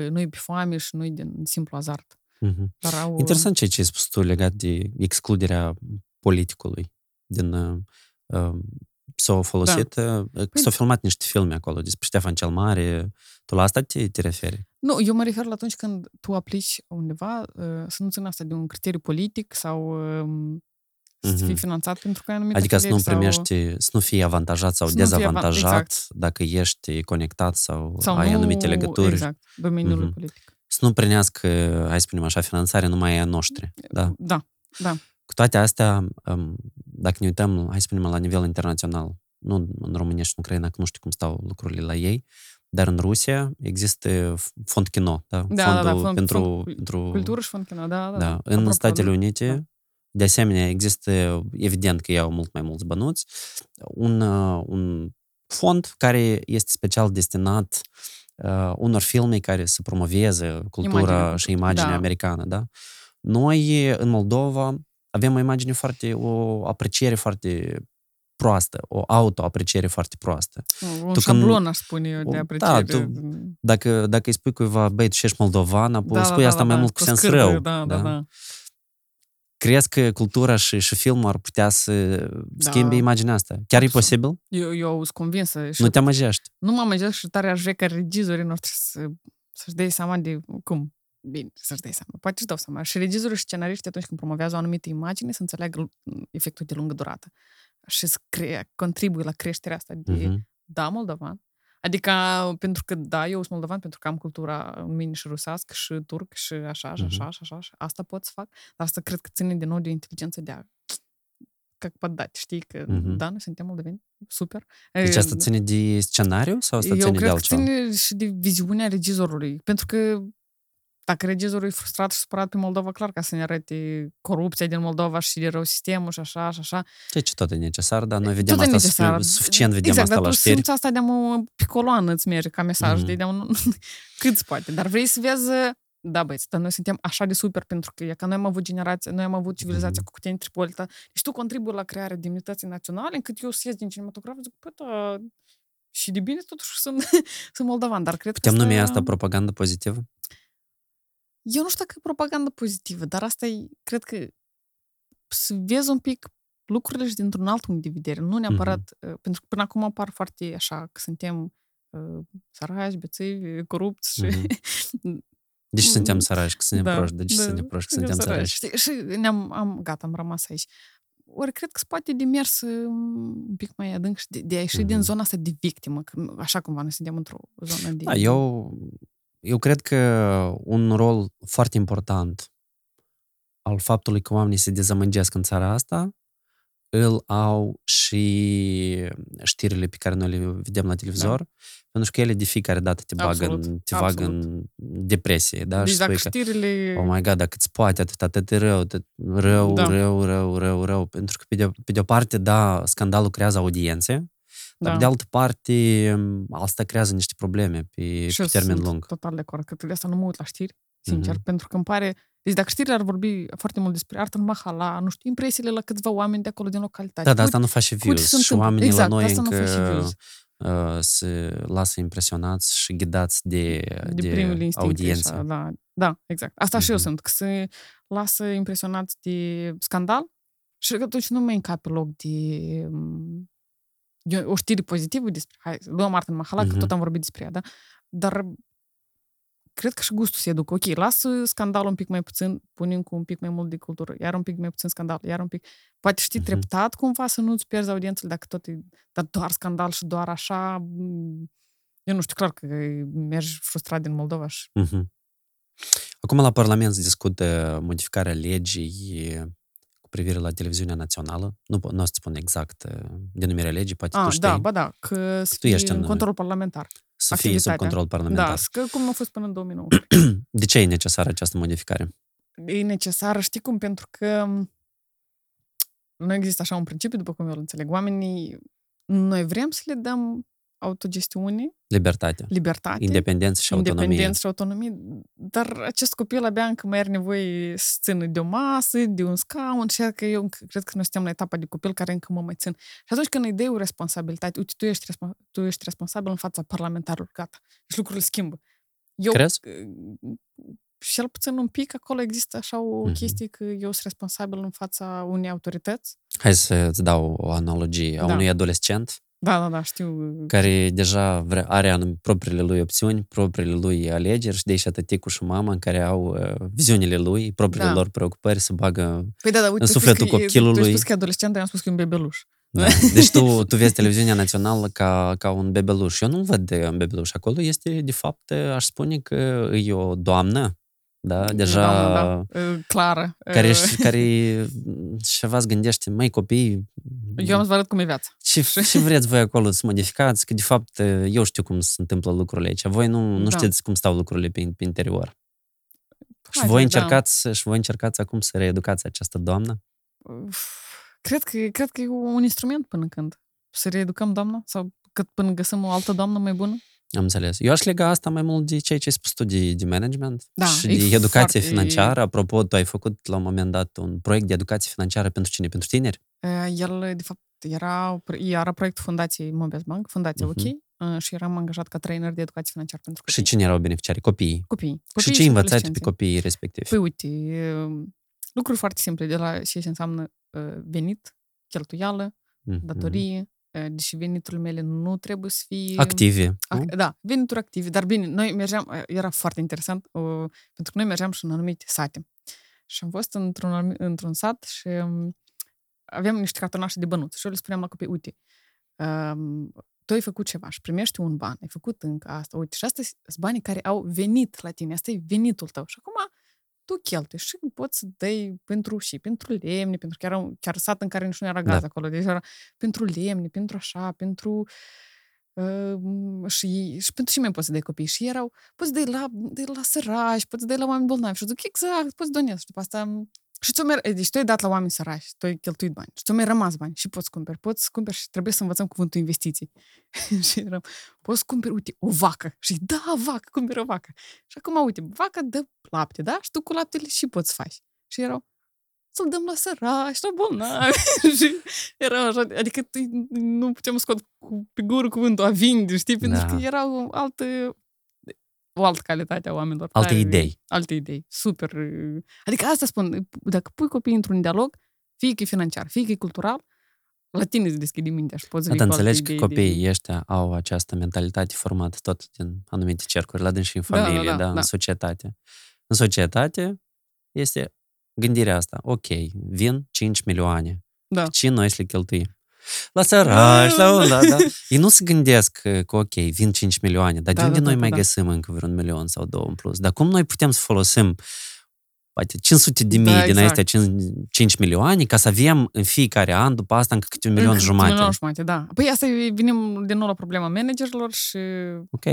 nu-i pe foame și nu-i din simplu azart. Mm-hmm. Dar au... Interesant ce ai spus tu legat de excluderea politicului din uh, s-au folosit, da. păi... s-au filmat niște filme acolo despre Ștefan cel Mare. Tu la asta te, te referi? Nu, eu mă refer la atunci când tu aplici undeva să nu țină asta de un criteriu politic sau să mm-hmm. fii finanțat pentru că ai anumite Adică să nu primești, sau... să nu fii avantajat sau dezavantajat exact. dacă ești conectat sau, sau ai nu, anumite legături. Exact, domeniul mm-hmm. politic. Să nu primească, hai să spunem așa, finanțare numai a noștri. Da, da. da. Cu toate astea, dacă ne uităm, hai să spunem, la nivel internațional, nu în România și în Ucraina, că nu știu cum stau lucrurile la ei, dar în Rusia există fond kino, da? da Fondul da, da, fond, pentru, fond, pentru... Cultură și fond kino, da, da. da. În Apropo, Statele Unite, da. de asemenea, există, evident că iau mult mai mulți bănuți, un, un fond care este special destinat uh, unor filme care să promoveze cultura Imagine. și imaginea da. americană, da? Noi, în Moldova, avem o imagine foarte, o apreciere foarte proastă, o autoapreciere foarte proastă. Un tu șablon, când, aș spune eu, de da, apreciere. Da, tu, dacă, dacă îi spui cuiva, băi, tu ești moldovan, apoi da, spui da, asta da, mai da, mult cu sens scârbă, rău. Da, da, da. da. Crezi că cultura și, și filmul ar putea să da. schimbe imaginea asta? Chiar Absolut. e posibil? Eu, eu sunt convinsă. Și nu te amăgești? Nu mă amăgești și tare aș vrea ca regizorii noștri să, să-și dea seama de cum Bine, să-și dai seama. Poate își dau seama. Și regizorii și scenariștii, atunci când promovează o anumită imagine, să înțeleagă efectul de lungă durată. Și să crea, contribuie la creșterea asta de, uh-huh. da, moldovan. Adică, pentru că, da, eu sunt moldovan pentru că am cultura în mine și rusească și turc și așa, și așa, uh-huh. și așa, și asta pot să fac. Dar asta cred că ține din nou de inteligență de a как поддать, știi? Că, uh-huh. da, noi suntem moldoveni, super. Deci asta ține de scenariu sau asta eu ține de altceva? Eu cred că ține și de viziunea regizorului. Pentru că dacă regizorul e frustrat și supărat pe Moldova, clar ca să ne arate corupția din Moldova și de rău sistemul și așa și așa. Deci tot e necesar, dar noi vedem tot asta necesar. suficient, vedem exact, asta dar la știri. Exact, asta de pe coloană îți merge ca mesaj, mm-hmm. de un, cât poate. Dar vrei să vezi da, băieți, dar noi suntem așa de super pentru că e că noi am avut generația, noi am avut civilizația mm-hmm. cu Cuteni Tripolita. Deci tu contribui la crearea demnității naționale, încât eu să ies din cinematograf zic, păi, da, și de bine totuși sunt, sunt moldovan, dar cred Putem că asta... numi asta propagandă pozitivă? Eu nu știu dacă e propagandă pozitivă, dar asta e, cred că să vezi un pic lucrurile și dintr-un alt punct de vedere. Nu neapărat, mm-hmm. pentru că până acum apar foarte așa, că suntem uh, săraci, bețivi, corupți și... Mm-hmm. Deci suntem săraci, că suntem da, proști, deci da, suntem proști, că suntem săraci. săraci. Și ne-am, am, gata, am rămas aici. Ori cred că spate de mers un pic mai adânc și de, de a ieși mm-hmm. din zona asta de victimă, că așa cumva noi suntem într-o zonă de... Da, eu eu cred că un rol foarte important al faptului că oamenii se dezamăgesc în țara asta îl au și știrile pe care noi le vedem la televizor, da. pentru că ele de fiecare dată te bagă, în, te bagă în depresie. Da? Deci și dacă știrile... oh my God, dacă îți poate atât, atât de rău, atât rău, da. rău, rău, rău, rău. Pentru că, pe de, pe de o parte, da, scandalul creează audiențe, dar, da. de altă parte, asta creează niște probleme pe, și pe termen sunt lung. total de acord. Că asta nu mă uit la știri, sincer, mm-hmm. pentru că îmi pare... Deci dacă știrile ar vorbi foarte mult despre artă în Mahala, nu știu, impresiile la câțiva oameni de acolo din localitate. Da, dar asta nu face views. Și oamenii exact, la noi încă uh, se lasă impresionați și ghidați de, de, de primele audiență. Așa, da, da, exact. Asta mm-hmm. și eu mhm. sunt, că se lasă impresionați de scandal și atunci nu mai încape loc de o știre pozitivă despre, hai, luăm Martin Mahala, uh-huh. că tot am vorbit despre ea, da? Dar cred că și gustul se educă. Ok, lasă scandalul un pic mai puțin, punem cu un pic mai mult de cultură, iar un pic mai puțin scandal, iar un pic... Poate știi uh-huh. treptat cumva să nu-ți pierzi audiențele dacă tot e... Dar doar scandal și doar așa... Eu nu știu, clar că mergi frustrat din Moldova și... Uh-huh. Acum la Parlament se discută modificarea legii privire la televiziunea națională. Nu, nu o să spun exact uh, denumirea legii, poate A, tu știi. Da, ba da, că să tu ești în control parlamentar. Să fie sub control parlamentar. Da, că cum a fost până în 2009. De ce e necesară această modificare? E necesară, știi cum? Pentru că nu există așa un principiu, după cum eu îl înțeleg. Oamenii, noi vrem să le dăm autogestiune. Libertate. Libertate. Independență și autonomie. Independență și autonomie. dar acest copil abia încă mai are nevoie să țină de o masă, de un scaun și că eu cred că noi suntem la etapa de copil care încă mă mai țin. Și atunci când îi dai o responsabilitate, uite, tu ești, responsa- tu ești responsabil în fața parlamentarului, gata. Și lucrurile schimbă. Eu, Crezi? Cel puțin un pic acolo există așa o Mhm. chestie că eu sunt responsabil în fața unei autorități. Hai să-ți dau o analogie a Da. unui adolescent Da, da, da, știu. care deja vrea, are anum- propriile lui opțiuni, propriile lui alegeri și deși atât tecul și mama care au uh, viziunile lui, propriile Da. lor preocupări, să bagă... Păi da, da, uite, în tu spui sufletul că e- Tu copilului. ai spus că e adolescent, dar eu am spus că e un bebeluș. Da. Deci tu, tu vezi televiziunea națională ca, ca un bebeluș. Eu nu văd de un bebeluș. Acolo este, de fapt, aș spune că e o doamnă, da, deja... Da, da, da. Clară. Care, Uh, și- care și ceva îți gândește, mai copii, Eu am să vă arăt cum e viața. ce, ce vreți voi acolo să modificați? Că, de fapt, eu știu cum se întâmplă lucrurile aici. Voi nu, nu Da. știți cum stau lucrurile pe, pe interior. Și Hai, voi, da. încercați, și voi încercați acum să reeducați această doamnă? Uf, Cred că, cred că e un instrument până când. Să reeducăm doamna? Sau cât până găsim o altă doamnă mai bună? Am înțeles. Eu aș lega asta mai mult de ceea ce ai spus tu de, de management Da, și e de educație foarte- financiară. Apropo, tu ai făcut la un moment dat un proiect de educație financiară pentru cine? Pentru tineri? Uh, El, de fapt, era, era proiectul Fundației Mobius Bank, Fundația Mhm. OK, uh, și eram angajat ca trainer de educație financiară pentru Și copii. cine erau beneficiarii? Copiii. Copii. și Copii ce învățați pe adolescenții. copiii respectivi? Păi uite, uh, lucruri foarte simple de la ce înseamnă uh, venit, cheltuială, Mhm. datorie, uh, deși veniturile mele nu trebuie să fie... Activi. nu? Ac- da, venituri active. Dar bine, noi mergeam, uh, era foarte interesant, uh, pentru că noi mergeam și în anumite sate. Și am fost într-un, anumi- într-un sat și um, aveam niște cartonașe de bănuți. Și eu le spuneam la copii, uite, um, tu ai făcut ceva și primești un ban, ai făcut încă asta, uite, și astea sunt banii care au venit la tine, asta e venitul tău. Și acum tu cheltui și poți să dai pentru și pentru lemne, pentru că era un- chiar sat în care nici nu era gaz Da. acolo, deci era pentru lemne, pentru așa, pentru uh, și, și pentru ce mai poți să dai copii? Și erau, poți să dai la, dai la sărași, poți să dai la oameni bolnavi. Și eu zic, exact, poți donezi. Și după asta, și ți-o mer- deci tu ai dat la oameni sărași, tu ai cheltuit bani și ți-o mai rămas bani și poți cumperi. Poți cumperi și trebuie să învățăm cuvântul investiții. și eram, poți cumperi, uite, o vacă. Și da, vacă, cumperi o vacă. Și acum, uite, vaca dă lapte, da? Și tu cu laptele și poți face. Și erau, să-l dăm la sărași, la bolnavi. și era așa, adică tu- nu puteam scot cu, pe gură cuvântul a vinde, știi? Pentru Da. că era o altă, o altă calitate a oamenilor. Alte tare- idei. Alte idei. Super. Adică asta spun, dacă pui copiii într-un dialog, fie că e financiar, fie că e cultural, la tine îți deschide mintea și poți să Dar vii cu alte înțelegi că idei de- copiii ăștia au această mentalitate formată tot din anumite cercuri, la dâns și în Da, da, familie, da, da, da. în societate. În societate este gândirea asta. Ok, vin 5 milioane. Da. Ce noi să le cheltuim? La sărași, la da, da. Ei nu se gândesc că, că, ok, vin 5 milioane, dar de Da, unde da, noi da, mai da. găsim încă vreun milion sau două în plus? Dar cum noi putem să folosim poate 500 de mii Da, din exact. astea 5, 5 milioane ca să avem în fiecare an după asta încă câte un milion Încă jumate? Un milion jumate, da. Păi asta e- venim din nou la problema managerilor și Ok.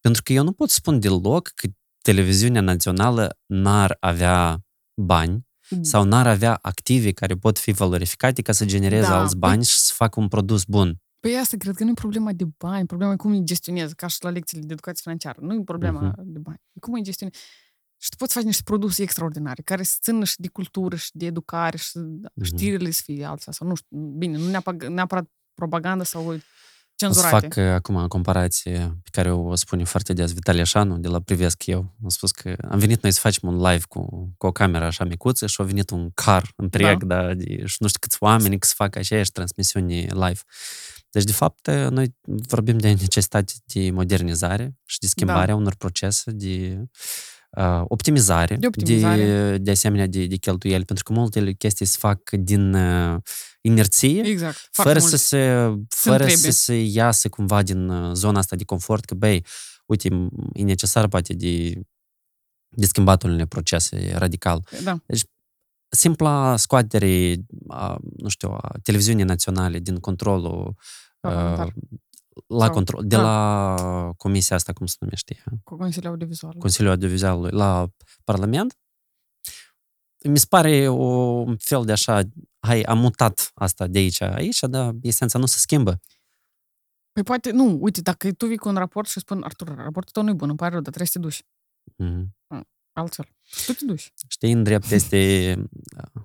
Pentru că eu nu pot spune deloc că televiziunea națională n-ar avea bani sau n-ar avea active care pot fi valorificate ca să genereze Da, alți păi- bani și să facă un produs bun. Păi asta cred că nu e problema de bani, problema e cum îi gestionezi, ca și la lecțiile de educație financiară. Nu e problema Mhm. de bani. E cum îi gestionezi. Și tu poți face niște produse extraordinare, care să țină și de cultură și de educare și să- Mhm. știrile să fie altfel. Sau nu știu, bine, nu neapărat, neapărat propagandă sau O să cenzurate. fac uh, acum o comparație pe care o spune foarte des Vitalie Șanu de la Privesc eu. Am spus că am venit noi să facem un live cu, cu o cameră așa micuță și a venit un car întreg, da. Da, de, și nu știu câți oameni să facă aceeași transmisiuni live. Deci, de fapt, noi vorbim de necesitate de modernizare și de schimbarea da. unor procese, de uh, optimizare, De optimizare. De, de asemenea de, de cheltuieli, pentru că multe chestii se fac din uh, inerție, Exact. fără Foarte să, mult. se, fără să trebuie. se iasă cumva din uh, zona asta de confort, că, băi, uite, e necesar poate de, de schimbat unele procese radical. Da. Simpla scoatere, a, nu știu, a televiziunii naționale din controlul Parlamentar. uh, la Sau- control, de da. la comisia asta, cum se numește ea? Cu Consiliul Audiovizual. Consiliul Audiovizualului la Parlament, mi se pare o un fel de așa, hai, am mutat asta de aici aici, dar esența nu se schimbă. Păi poate, nu, uite, dacă tu vii cu un raport și spun, Artur, raportul tău nu e bun, îmi pare rău, dar trebuie să te duci. Mhm. Altfel. Tu te duci. Știi, în drept este uh,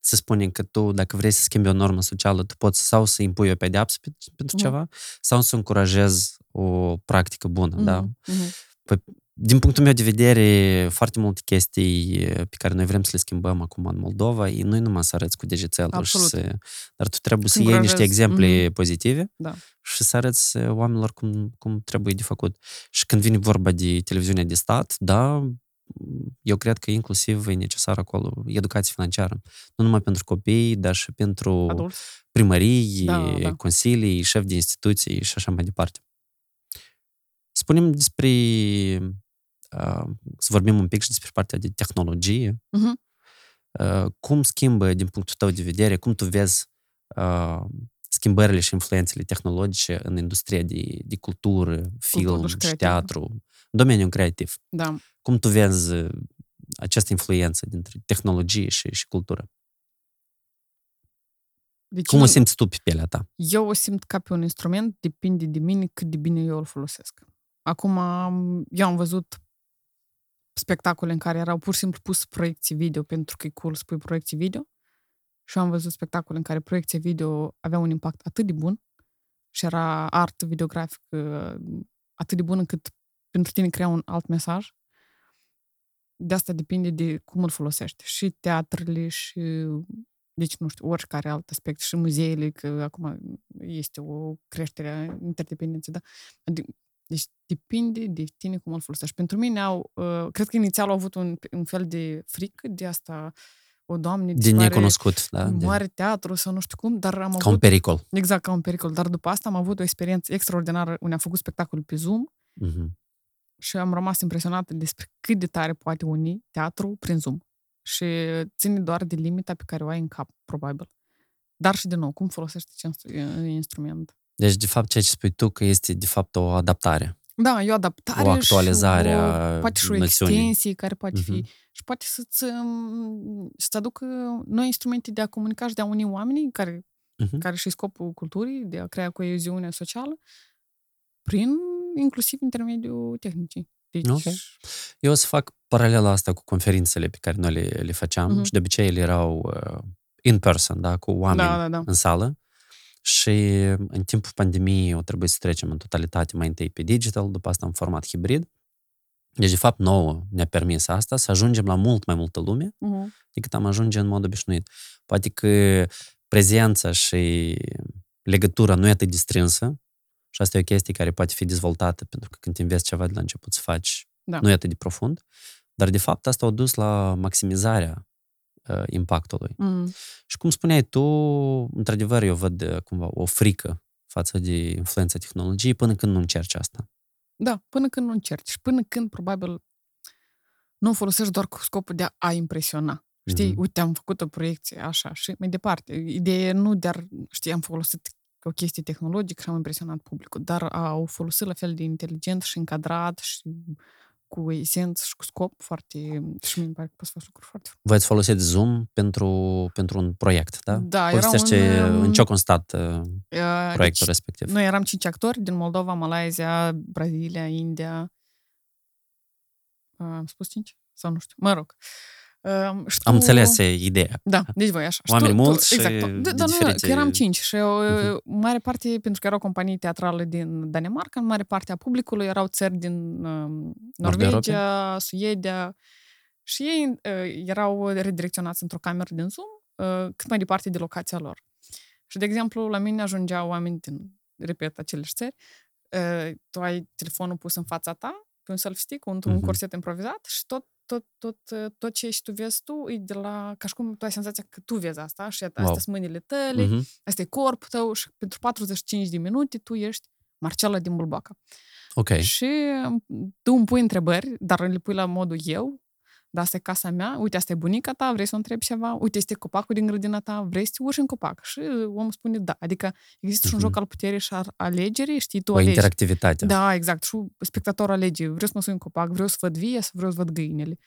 se spune că tu, dacă vrei să schimbi o normă socială, tu poți sau să impui o pedeapsă pentru Mhm. ceva, sau să încurajezi o practică bună, da? Mhm. Din punctul meu de vedere, foarte multe chestii pe care noi vrem să le schimbăm acum în Moldova, e nu numai să arăți cu degețelul, și Absolut. să, dar tu trebuie Să să iei niște încurajezi. exemple Mhm. pozitive Da. și să arăți oamenilor cum, cum trebuie de făcut. Și când vine vorba de televiziunea de stat, da, eu cred că inclusiv e necesar acolo educație financiară. Nu numai pentru copii, dar și pentru Adulți. primării, Da, da. consilii, șefi de instituții și așa mai departe. Spunem despre, uh, să vorbim un pic și despre partea de tehnologie. Mhm. Uh, cum schimbă, din punctul tău de vedere, cum tu vezi uh, schimbările și influențele tehnologice în industria de, de cultură, film și și creativă. teatru, în domeniul creativ? Da. Cum tu vezi uh, această influență dintre tehnologie și, și cultură? Deci Cum o nu- simți tu pe pielea ta? Eu o simt ca pe un instrument, depinde de mine cât de bine eu îl folosesc. Acum, am- eu am văzut spectacole în care erau pur și simplu pus proiecții video pentru că e cool să pui proiecții video și am văzut spectacole în care proiecția video avea un impact atât de bun și era art videografic uh, atât de bun încât pentru tine crea un alt mesaj. De asta depinde de cum îl folosești. Și teatrele și deci, nu știu, oricare alt aspect, și muzeele, că acum este o creștere a interdependenței, da? Adi- Deci depinde de tine cum îl folosești. Pentru mine au, uh, cred că inițial au avut un, un fel de frică de asta, o doamne, Din dispare necunoscut, da? Din, mare teatru sau nu știu cum, dar am ca un avut, pericol. exact ca un pericol, dar după asta am avut o experiență extraordinară unde am făcut spectacol pe Zoom Mhm. și am rămas impresionată despre cât de tare poate uni teatru prin Zoom. Și ține doar de limita pe care o ai în cap, probabil. Dar și, de nou, cum folosești acest instru- instrument. Deci, de fapt, ceea ce spui tu, că este, de fapt, o adaptare. Da, e o adaptare O actualizare și o, a poate și o noțiunii. extensie care poate fi Mhm. și poate să-ți, um, să-ți aducă noi instrumente de a comunica și de a uni oamenii care, Mhm. care și scopul culturii, de a crea coeziune socială, prin inclusiv intermediul tehnicii. Deci, Ok. Eu o să fac paralela asta cu conferințele pe care noi le, le făceam Mhm. și de obicei ele erau uh, in person, da, cu oameni da, da, da. în sală. Și în timpul pandemiei o trebuie să trecem în totalitate mai întâi pe digital, după asta în format hibrid. Deci, de fapt, nouă ne-a permis asta, să ajungem la mult mai multă lume Mhm. decât am ajunge în mod obișnuit. Poate că prezența și legătura nu e atât de strânsă și asta e o chestie care poate fi dezvoltată pentru că când înveți ceva de la început să faci, Da. nu e atât de profund, dar de fapt asta a dus la maximizarea uh, impactului. Mhm. Și cum spuneai tu, într-adevăr eu văd uh, cumva o frică față de influența tehnologiei până când nu încerci asta. Da, până când nu încerci și până când probabil nu o folosești doar cu scopul de a, a impresiona. Știi, Mhm. uite, am făcut o proiecție așa și mai departe. Ideea e nu doar, știi, am folosit o chestie tehnologică și am impresionat publicul, dar au folosit la fel de inteligent și încadrat și cu esență și cu scop foarte... Și mi pare că poți să faci lucruri foarte Voi ați folosit Zoom pentru, pentru un proiect, da? Da, era Povestește un, um, în ce a constat uh, Uh, proiectul deci, respectiv. Noi eram cinci actori din Moldova, Malaysia, Brazilia, India. Uh, Am spus cinci? Sau nu știu. Mă rog. Um, și Am tu- înțeles e ideea. Da, deci voi așa. Și Oameni tu, mulți tu, și exact, tu- de da, da, nu, diferite- că eram cinci și o Mhm. mare parte, pentru că erau companii teatrale din Danemarca, în mare parte a publicului erau țări din um, Norvegia, Suedia și ei uh, erau redirecționați într-o cameră din Zoom uh, cât mai departe de locația lor. Și, de exemplu, la mine ajungeau oameni din, repet, aceleși țări, uh, tu ai telefonul pus în fața ta, pe un selfie-stick, un, un Mhm. corset improvizat și tot tot, tot, uh, tot ce și tu vezi tu e de la, ca și cum tu ai senzația că tu vezi asta și astea Wow. sunt mâinile tale, Mhm. asta e corpul tău și pentru 45 de minute tu ești Marcela din Bulbaca. Ok. Și um, tu îmi pui întrebări, dar le pui la modul eu, dar asta e casa mea, uite, asta e bunica ta, vrei să o întrebi ceva, uite, este copacul din grădina ta, vrei să te urci în copac? Și omul spune da. Adică există și un Mhm. joc al puterii și al alegerii, știi, tu O alegi. interactivitate. Da, exact. Și spectatorul alege, vreau să mă sui în copac, vreau să văd vie, sau vreau să văd găinile.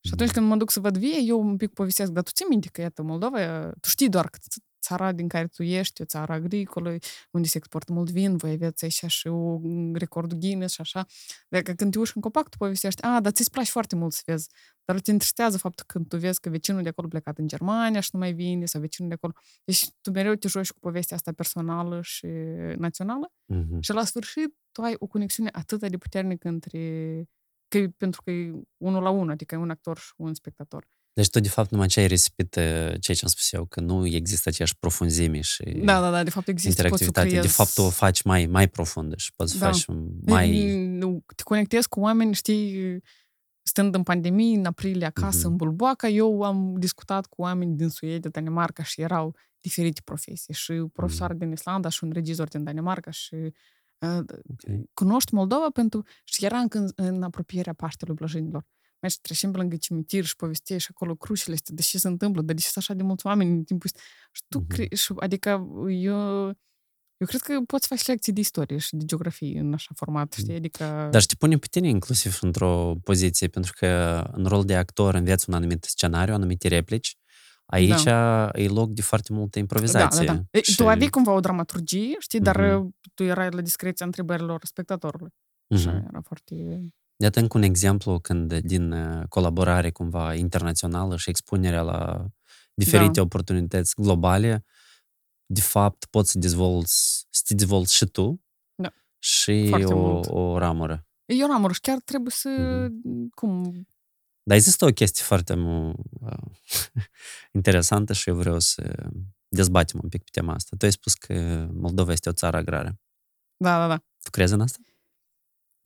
Și atunci Mhm. când mă duc să văd vie, eu un pic povestesc, dar tu ții minte că, iată, Moldova, tu știi doar că ț- țara din care tu ești, o țară agricolă, unde se exportă mult vin, voi aveți așa și o recordul Guinness și așa. Dacă când te uși în copac, tu povestești, a, dar ți-ți place foarte mult să vezi. Dar te întristează faptul când tu vezi că vecinul de acolo plecat în Germania și nu mai vine, sau vecinul de acolo. Deci tu mereu te joci cu povestea asta personală și națională Mhm. și la sfârșit tu ai o conexiune atât de puternică între că e, pentru că e unul la unul, adică e un actor și un spectator. Deci tu, de fapt, numai ce ai risipit uh, ceea ce am spus eu, că nu există aceeași profunzime și Da, da, da, de fapt există, poți să interactivitate. De creezi... fapt, tu o faci mai, mai profundă și poți să Da. faci mai... Nu, Te conectezi cu oameni, știi, stând în pandemie, în aprilie, acasă, Mhm. în Bulboaca, eu am discutat cu oameni din Suedia, Danemarca și erau diferite profesii. Și profesoare Mhm. din Islanda și un regizor din Danemarca și uh, Ok. cunoști Moldova pentru... Și era încă în, în apropierea Paștelui Blăjânilor. Mai și trecem pe lângă cimitir și povesteai și acolo crucile astea, de ce se întâmplă, de ce sunt așa de mulți oameni în timpul ăsta. Și tu, Mhm. cre- și, adică eu, eu cred că poți face lecții de istorie și de geografie în așa format, știi? Adică... Dar și te pune pe tine inclusiv într-o poziție, pentru că în rol de actor înveți un anumit scenariu, anumite replici. Aici e loc de foarte multă da, improvizație. da, da. E, Și- Tu aveai cumva o dramaturgie, știi, dar Mhm. uh, tu erai la discreția întrebărilor spectatorului. Și Mhm. era foarte... Iată încă un exemplu când din uh, colaborare cumva internațională și expunerea la diferite Da. oportunități globale, de fapt poți să dezvolți, să te dezvolți și tu Da. și Foarte o, mult. o ramură. Eu am și chiar trebuie să... Mhm. Cum? Dar există o chestie foarte mu- uh, interesantă și eu vreau să dezbatem un pic pe tema asta. Tu ai spus că Moldova este o țară agrară. Da, da, da. Tu crezi în asta?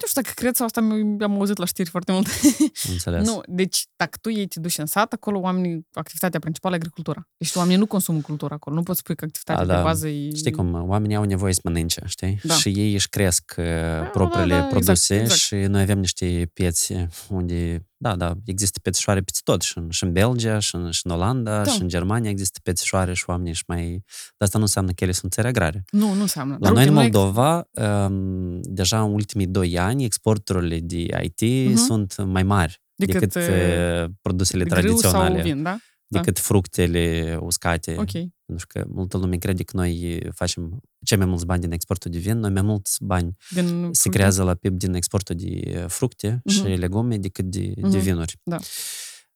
Nu știu dacă cred sau asta mi- am auzit la știri foarte mult. Am înțeles. Nu, deci dacă tu ei te duci în sat, acolo oamenii, activitatea principală e agricultura. Deci oamenii nu consumă cultură acolo. Nu poți spui că activitatea Da, de da. bază e... Știi cum, oamenii au nevoie să mănânce, știi? Da. Și ei își cresc uh, propriile da, exact, produse exact. și noi avem niște piețe unde, da, da, există pețișoare peste tot, și în, și în Belgia, și în, și în Olanda, Da. și în Germania există pețișoare și oamenii și mai... Dar asta nu înseamnă că ele sunt țări agrare. Nu, nu înseamnă. La Dar noi în uite, Moldova, um, deja în ultimii doi ani, exporturile de IT Mhm. sunt mai mari Decât, decât, uh, uh, produsele grâu tradiționale, sau vin, da? Decât fructele uscate. Ok. Pentru că multă lume crede că noi facem cei mai mulți bani din exportul de vin, noi mai mulți bani Din se fructe. creează la PIB din exportul de fructe și Mhm. legume decât de, de Mhm. vinuri. Da.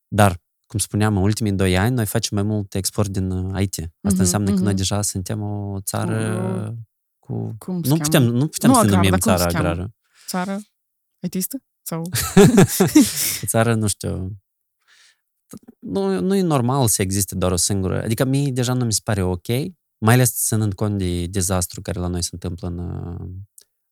Dar, cum spuneam, în ultimii doi ani noi facem mai mult export din uh, IT. Asta Mhm, înseamnă că noi mhm. deja suntem o țară cu... Cum se Nu cheamă? putem, nu putem Nu să ne agrar, numim dar cum țara se cheamă? agrară. Țară itistă? Sau... O țară, nu știu... Nu, nu e normal să existe doar o singură... Adică mie deja nu mi se pare ok, mai ales ținând cont de dezastru care la noi se întâmplă în... uh,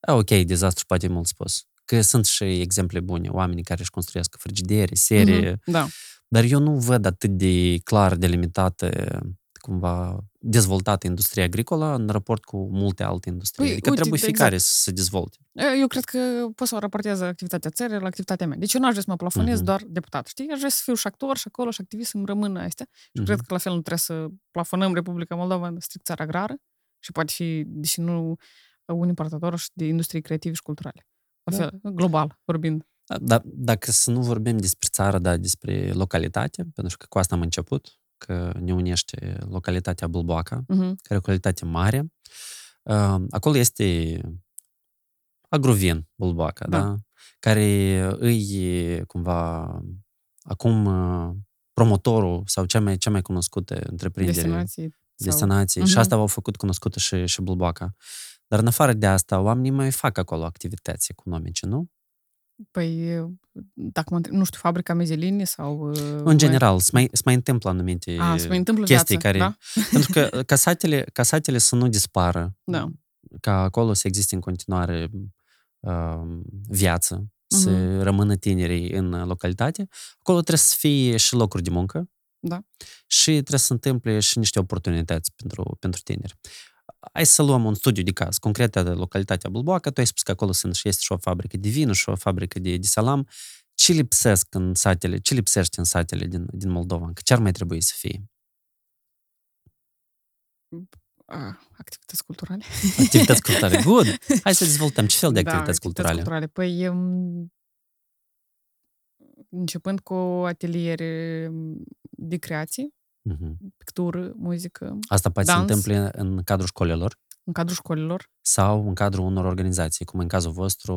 A, ok, dezastru poate e mult spus. Că sunt și exemple bune, oamenii care își construiesc frigidere, serie, Mhm, Da. dar eu nu văd atât de clar delimitată cumva dezvoltată industria agricolă în raport cu multe alte industrie. Păi, adică uite, trebuie exact. fiecare să se dezvolte. Eu cred că pot să o raportez activitatea țării la activitatea mea. Deci eu nu aș vrea să mă plafonez Mhm. doar deputat, știi? Aș vrea să fiu și actor și acolo și activist să-mi rămână astea. Și Mhm. cred că la fel nu trebuie să plafonăm Republica Moldova în strict țară agrară și poate fi, deși nu un importator și de industrie creative și culturale. La Da. fel, global vorbind. Da, dacă să nu vorbim despre țară, dar despre localitate, pentru că cu asta am început, că ne unește localitatea Bulboaca, Mhm. care e o localitate mare. Uh, Acolo este Agrovin Bulboaca, da. Da. da? Care îi cumva acum uh, promotorul sau cea mai, cea mai cunoscută întreprindere Destinații. sau- destinații și Mhm. asta au făcut cunoscută și, și Bulboaca. Dar în afară de asta, oamenii mai fac acolo activități economice, nu? Păi, dacă mă întreb, nu știu, fabrica Mezelini sau... uh, În general, se mai, se mai întâmplă anumite A, se mai întâmplă chestii viață, care... da? Pentru că ca satele, ca satele să nu dispară, Da. ca acolo să existe în continuare uh, viață, să Mhm. rămână tinerii în localitate, acolo trebuie să fie și locuri de muncă Da. și trebuie să se întâmple și niște oportunități pentru, pentru tineri. Hai să luăm un studiu de caz concret de localitatea Bulboaca. Tu ai spus că acolo sunt și este și o fabrică de vin și o fabrică de, de salam. Ce lipsesc în satele, ce lipsește în satele din, din Moldova? Că ce ar mai trebui să fie? Ah, activități culturale. Activități culturale. Good! Hai să dezvoltăm. Ce fel de Da, activități culturale? culturale. Păi, um, începând cu ateliere de creație, Mhm. pictură, muzică, Asta poate Dans. se întâmple în cadrul școlilor în cadrul școlilor. sau în cadrul unor organizații, cum în cazul vostru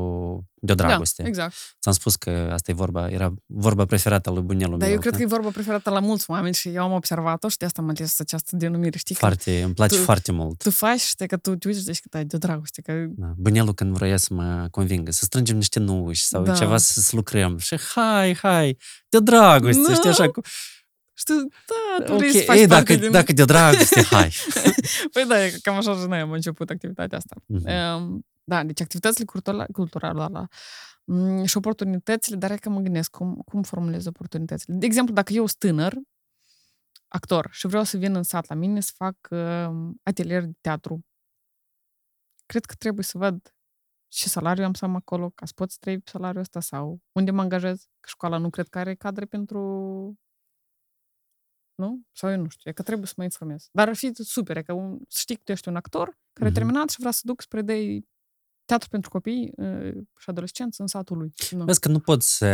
de o dragoste. Da, exact. Ți-am spus că asta e vorba, era vorba preferată a lui bunelul Dar meu. eu cred da? că e vorba preferată la mulți oameni și eu am observat-o și de asta am ales această denumire. Știi că Foarte, îmi place tu- foarte mult. tu faci și că tu te uiți și zici că da, e de dragoste. Că... Da. Bunelul când vrea să mă convingă, să strângem niște nuși sau Da. ceva să, să lucrăm. Și hai, hai, de dragoste, Nu. știi așa cu... Știu, da, tu Ok, vrei să faci ei, parte dacă, din... dacă de dragoste, hai. Păi da, e cam așa și noi am început activitatea asta. Mhm. Um, Da, deci activitățile culturale, culturale da, la, mm, și oportunitățile, dar e că mă gândesc cum, cum formulez oportunitățile. De exemplu, dacă eu sunt tânăr, actor, și vreau să vin în sat la mine să fac uh, atelier de teatru, cred că trebuie să văd ce salariu am să am acolo, ca să pot să trăi pe salariul ăsta sau unde mă angajez, că școala nu cred că are cadre pentru... Nu? Sau eu nu știu, e că trebuie să mă informez. Dar ar fi super, e că un, să știi că tu ești un actor care Mhm. a terminat și vrea să duc spre de teatru pentru copii uh, și adolescenți în satul lui. Nu. Vezi că nu poți să,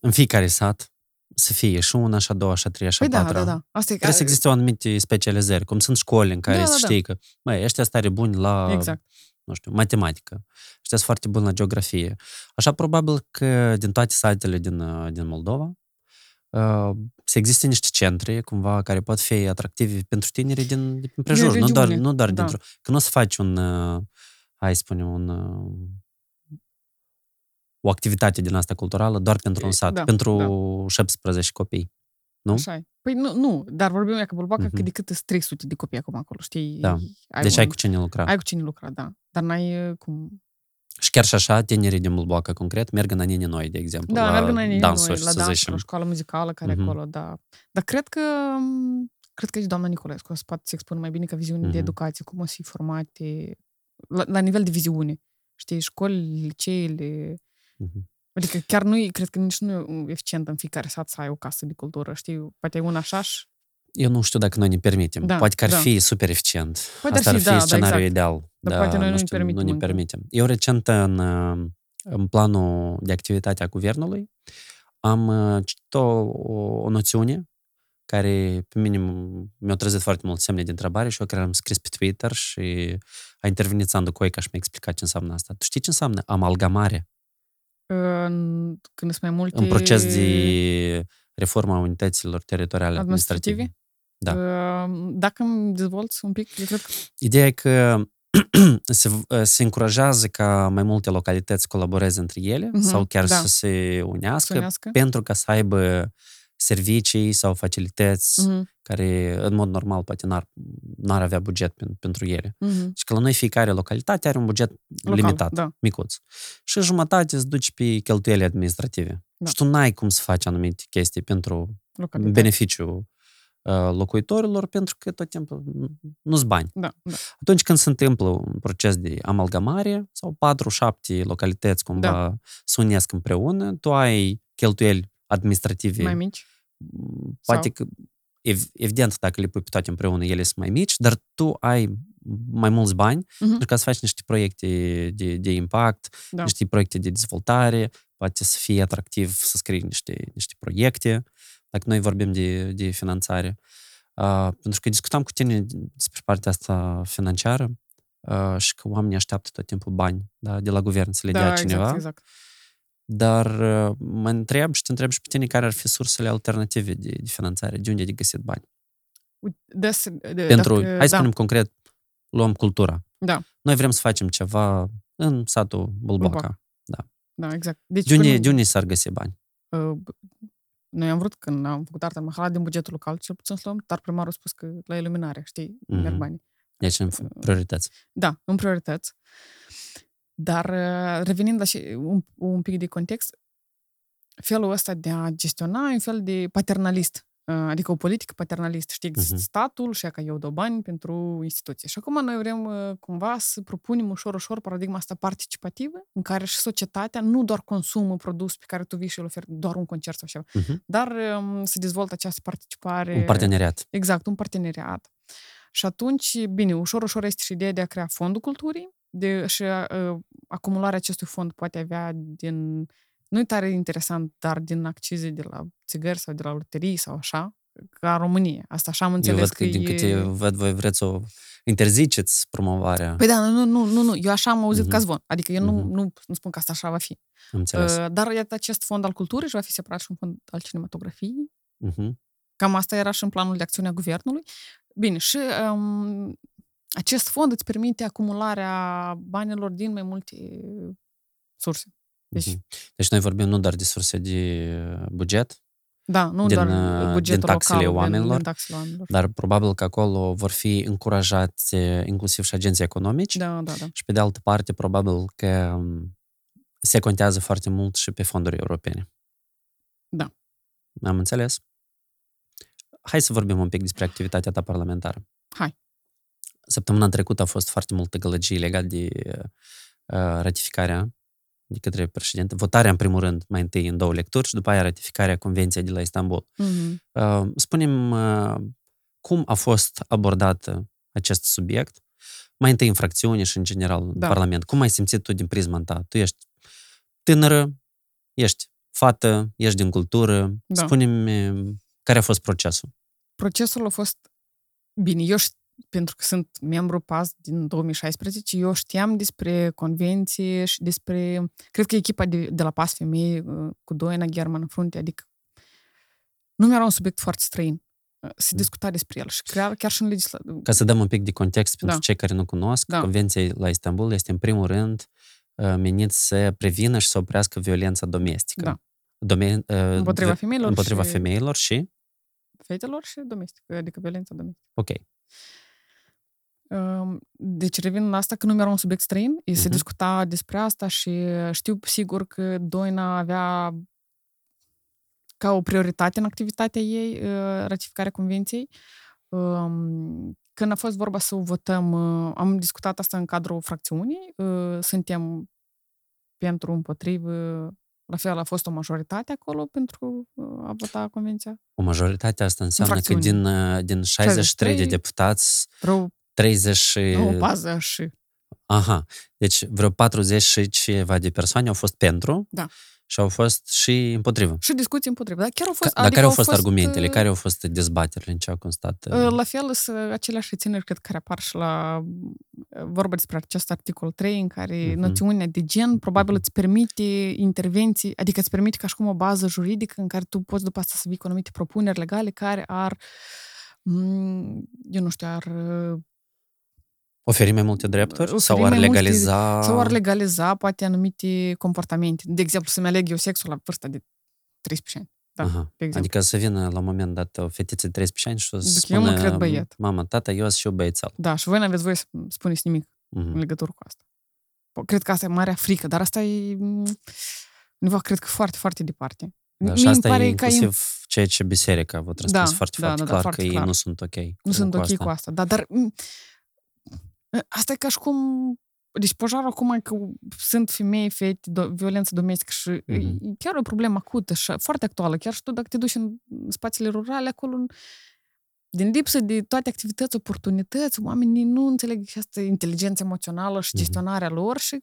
în fiecare sat să fie și una, și a doua, și a treia, și a Păi da, patra. da, da. Asta e Trebuie să existe o anumite specializări, cum sunt școli în care Da, să da, da. știi că, măi, ăștia sunt tare buni la, Exact. nu știu, matematică. Ăștia sunt foarte buni la geografie. Așa probabil că din toate satele din, uh, din Moldova uh, să existe niște centre, cumva, care pot fi atractive pentru tinerii din, din prejur, nu doar, regiune, nu doar da. dintr-o... Că nu o să faci un, uh, hai să spunem, un, uh, o activitate din asta culturală doar pentru un E, sat, da, pentru da. 17 copii. Nu? Așa e. Păi nu, nu, dar vorbim ea că Bulbaca Mhm. că decât sunt 300 de copii acum acolo, știi? Da. Ai Deci un, ai cu cine lucra. ai cu cine lucra, da. Dar n-ai uh, cum... Și chiar și așa, tinerii din Bulboaca, concret, merg în anini noi, de exemplu, Da, la merg înainte dansuri, noi, la să dansuri, zicem. la școală muzicală care Mhm. e acolo, da. Dar cred că m, cred că și doamna Nicolescu o să poate să expună mai bine ca viziune Mhm. de educație, cum o să fie formate la, la nivel de viziune. Știi, școli, liceele, Mhm. Adică chiar nu e, cred că nici nu e eficient în fiecare sat să ai o casă de cultură, știi? Poate ai una așa și... Eu nu știu dacă noi ne permitem. Da, Poate că ar da. fi super eficient. Poate Asta ar ar fi, fi da, da, scenariul exact. ideal. Dar poate noi nu ne știu, permitem Nu ne încă. permitem. Eu recent în, uh, în planul de activitate a guvernului am uh, citit o, o, o noțiune care pe mine m- mi-a trezit foarte mult semne de întrebare și eu care am scris pe Twitter și a intervenit Sandu Coica și mi-a explicat ce înseamnă asta. Tu știi ce înseamnă amalgamare? În, când sunt mai multe... în proces de reforma unităților teritoriale administrative. administrative. Da. Uh, Dacă îmi dezvolți un pic, eu cred că... Ideea e că se, se încurajează ca mai multe localități să colaboreze între ele Mhm, sau chiar da. să se unească Sunească. pentru ca să aibă servicii sau facilități Mhm, care în mod normal poate n-ar, n-ar avea buget pen, pentru ele. mhm. Și că la noi fiecare localitate are un buget Local, limitat, Da. micuț. Și jumătate îți duci pe cheltuieli administrative. Da. Și tu n-ai cum să faci anumite chestii pentru Localitate. beneficiu uh, locuitorilor, pentru că tot timpul nu-s bani. Da, da. Atunci când se întâmplă un proces de amalgamare sau 4-7 localități cumva Da. se unesc împreună, tu ai cheltuieli administrative, Mai mici. m, poate Sau- că ev- evident dacă le pui pe toate împreună, ele sunt mai mici, dar tu ai mai mulți bani Mhm. pentru ca să faci niște proiecte de, de impact, Da. niște proiecte de dezvoltare, poate să fie atractiv să scrii niște, niște proiecte, dacă noi vorbim de, de finanțare. Uh, pentru că discutam cu tine despre partea asta financiară uh, și că oamenii așteaptă tot timpul bani da, de la guvern să le dea da, cineva, exact, exact. dar uh, mă întreb și te întreb și pe tine care ar fi sursele alternative de, de finanțare, de unde de găsit bani. Uite, Des, de, Pentru, dacă, hai să da, spunem concret, luăm cultura. Da. Noi vrem să facem ceva în satul Bulboaca. Bulboaca. Da, exact. Deci, De unde, până- de unde s-ar găsi bani? Uh, noi am vrut, când am făcut arta în Mahala, din bugetul local, cel puțin să luăm, dar primarul a spus că la iluminare, știi, Mhm. merg banii. Deci în priorități. Da, în priorități. Dar uh, revenind la și un, un pic de context, felul ăsta de a gestiona e un fel de paternalist, uh, adică o politică paternalist. Știi, există Mhm. statul și ea că eu dau bani pentru instituție. Și acum noi vrem uh, cumva să propunem ușor, ușor paradigma asta participativă, în care și societatea nu doar consumă produs pe care tu vii și îl oferi doar un concert sau ceva, Mhm. dar um, se dezvoltă această participare. Un parteneriat. Exact, un parteneriat. Și atunci, bine, ușor, ușor este și ideea de a crea fondul culturii de, și uh, acumularea acestui fond poate avea din, nu e tare interesant, dar din accize de la țigări sau de la loterii sau așa, ca România. Asta așa am Eu înțeles văd că că, din e... câte văd, voi vreți să o interziceți promovarea. Păi da, nu, nu, nu, nu, eu așa am auzit Mhm. ca zvon. Adică eu nu, Mhm. nu, nu spun că asta așa va fi. Am înțeles. Uh, Dar iată acest fond al culturii și va fi separat și un fond al cinematografiei. Mhm. Cam asta era și în planul de acțiune a guvernului. Bine, și um, acest fond îți permite acumularea banilor din mai multe surse. Deci, Mhm. Deci noi vorbim nu doar de surse de buget, da, nu Din, doar uh, bugetul din taxele local, oamenilor, din, din taxele oamenilor. dar probabil că acolo vor fi încurajați eh, inclusiv și agenții economici Da, da, da. și pe de altă parte probabil că um, se contează foarte mult și pe fonduri europene. Da. Am înțeles. Hai să vorbim un pic despre activitatea ta parlamentară. Hai. Săptămâna trecută a fost foarte multă gălăgie legat de uh, ratificarea de către președinte, votarea în primul rând, mai întâi în două lecturi și după aia ratificarea Convenției de la Istanbul. Mhm. Uh, Spunem uh, cum a fost abordat acest subiect, mai întâi în fracțiune și în general în Da. Parlament. Cum ai simțit tu din prisma ta? Tu ești tânără, ești fată, ești din cultură. Da. Spune-mi care a fost procesul. Procesul a fost bine. Eu ș- pentru că sunt membru PAS din 2016, eu știam despre convenție și despre... Cred că echipa de, de la PAS Femei uh, cu Doina German în frunte, adică nu mi-era un subiect foarte străin. Uh, Se discuta despre el și chiar, chiar și în legislație. Ca să dăm un pic de context pentru Da. cei care nu cunosc, Da. Convenția la Istanbul este în primul rând uh, menit să prevină și să oprească violența domestică. Da. Dome- uh, Împotriva vi- femeilor Împotriva și- femeilor și... fetelor și domestică, adică violența domestică. Ok. Um, Deci revin la asta că nu mi-era un subiect străin, se Mhm. discuta despre asta și știu sigur că Doina avea ca o prioritate în activitatea ei uh, ratificarea convenției. Um, Când a fost vorba să o votăm, uh, am discutat asta în cadrul fracțiunii, uh, suntem pentru împotrivă, la fel a fost o majoritate acolo pentru uh, a vota convenția. O majoritate asta înseamnă că fracțiuni. din, uh, din 63 de 63, deputați, Vreo 30 și... o bază și... Aha, deci vreo 40 și ceva de persoane au fost pentru Da. și au fost și împotrivă. Și discuții împotrivă. Dar chiar au fost... Ca, dar care au fost, fost argumentele? uh, Care au fost dezbaterile? În ce au constat? uh, Uh, La fel sunt aceleași rețineri, cred, care apar și la uh, vorba despre acest articol 3, în care Mhm. noțiunea de gen probabil Mhm. îți permite intervenții, adică îți permite ca și cum o bază juridică în care tu poți după asta să vii cu anumite propuneri legale care ar, mm, eu nu știu, ar, uh, Oferi mai multe drepturi? Oferi sau ar mai multe- legaliza... sau ar legaliza poate anumite comportamente. De exemplu, să-mi aleg eu sexul la vârsta de 13 ani. Da, Aha. de exemplu. Adică să vină la un moment dat o fetiță de 13 ani și să Adică eu mă spună, cred băiet. Mama, tata, eu sunt și eu băiețel. Da, și voi nu aveți voie să spuneți nimic în Mhm. legătură cu asta. Po- Cred că asta e marea frică, dar asta e mm, undeva, cred că foarte, foarte departe. Da, Mie și îmi asta e pare că inclusiv ceea ce biserica vă transmis Da, foarte, da, foarte da, da, clar foarte că ei clar. nu sunt ok. nu sunt cu ok asta. cu asta. Da, dar mm, asta e ca și cum... Deci pojarul acum e că sunt femei, fete, do, violență domestică și Mhm. e chiar o problemă acută și foarte actuală. Chiar și tu dacă te duci în spațiile rurale, acolo din lipsă de toate activități, oportunități, oamenii nu înțeleg și asta inteligența emoțională și Mhm. gestionarea lor și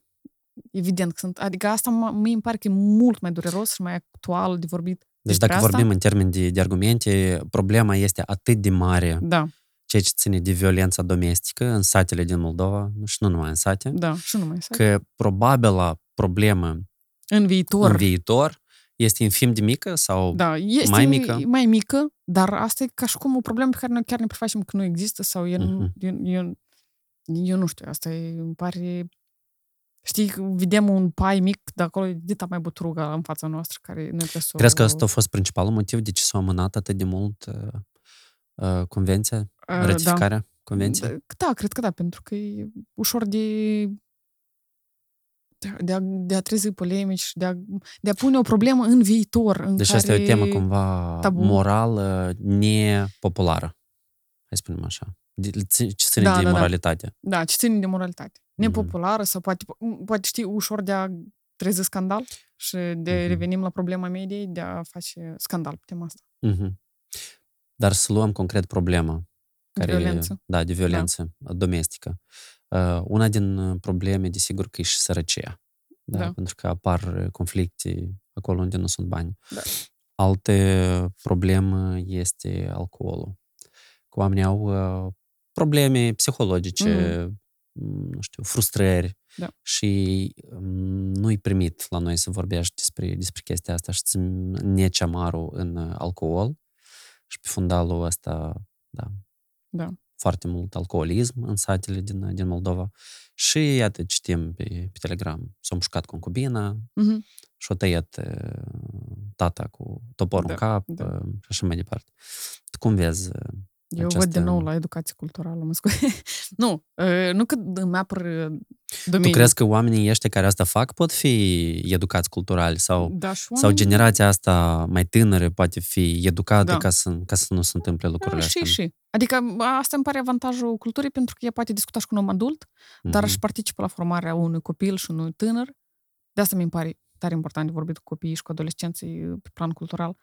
evident că sunt. Adică asta mă- mie îmi pare că e mult mai dureros și mai actual de vorbit Deci despre dacă asta. vorbim în termeni de, de argumente, problema este atât de mare, Da, ceea ce ține de violența domestică în satele din Moldova, și nu numai în sate, da, și nu mai să. că probabila problemă În viitor, în viitor este infim de mică sau da, este mai mică? mai mică, dar asta e ca și cum o problemă pe care noi chiar ne prefacem că nu există sau eu, Mhm. uh-huh. eu, eu, eu nu știu, asta e, îmi pare... Știi, vedem un pai mic, de acolo e dita mai butruga în fața noastră, care noi trebuie să o- Crezi că asta a fost principalul motiv de ce s-a amânat atât de mult uh, uh, convenția, Uh, ratificarea convenției? Da. da, cred că da, pentru că e ușor de de a, de a trezi polemici, de a, de a pune o problemă în viitor. În Deci care... asta e o temă cumva tabu. morală, nepopulară. Hai să spunem așa. De, ce ține Da, de da, da. moralitate. Da, ce ține de moralitate. Mhm. Nepopulară sau poate, poate știi, ușor de a trezi scandal și de Mhm. revenim la problema mediei de a face scandal pe tema asta. Mhm. Dar să luăm concret problema. De violență. Da, de violență domestică. Uh, una din uh, probleme, desigur, că e și sărăcia. Da? Da. Pentru că apar uh, conflicte acolo unde nu sunt bani. Da. Alte problemă este alcoolul. Cu oamenii au uh, probleme psihologice, mm. nu știu, frustrări Da. și um, nu-i primit la noi să vorbești despre, despre chestia asta și să neci amarul în uh, alcool și pe fundalul ăsta, da, Da. foarte mult alcoolism în satele din, din Moldova. Și iată, citim pe, pe Telegram, s-a împușcat concubina Mhm. și-a tăiat uh, tata cu toporul Da, în cap da. uh, și așa mai departe. Tu cum vezi? Uh, Eu Această- văd din nou la educație culturală, mă scuze. nu, uh, nu că îmi apăr uh, Tu domeniul. crezi că oamenii ăștia care asta fac pot fi educați cultural sau, da, și sau oamenii- generația asta mai tânără poate fi educată Da. ca, să, ca să nu se întâmple lucrurile Da, astea? și, și. Adică asta îmi pare avantajul culturii pentru că ea poate discuta și cu un om adult, dar Mhm. își participă la formarea unui copil și unui tânăr. De asta mi pare tare important de vorbit cu copiii și cu adolescenții pe plan cultural.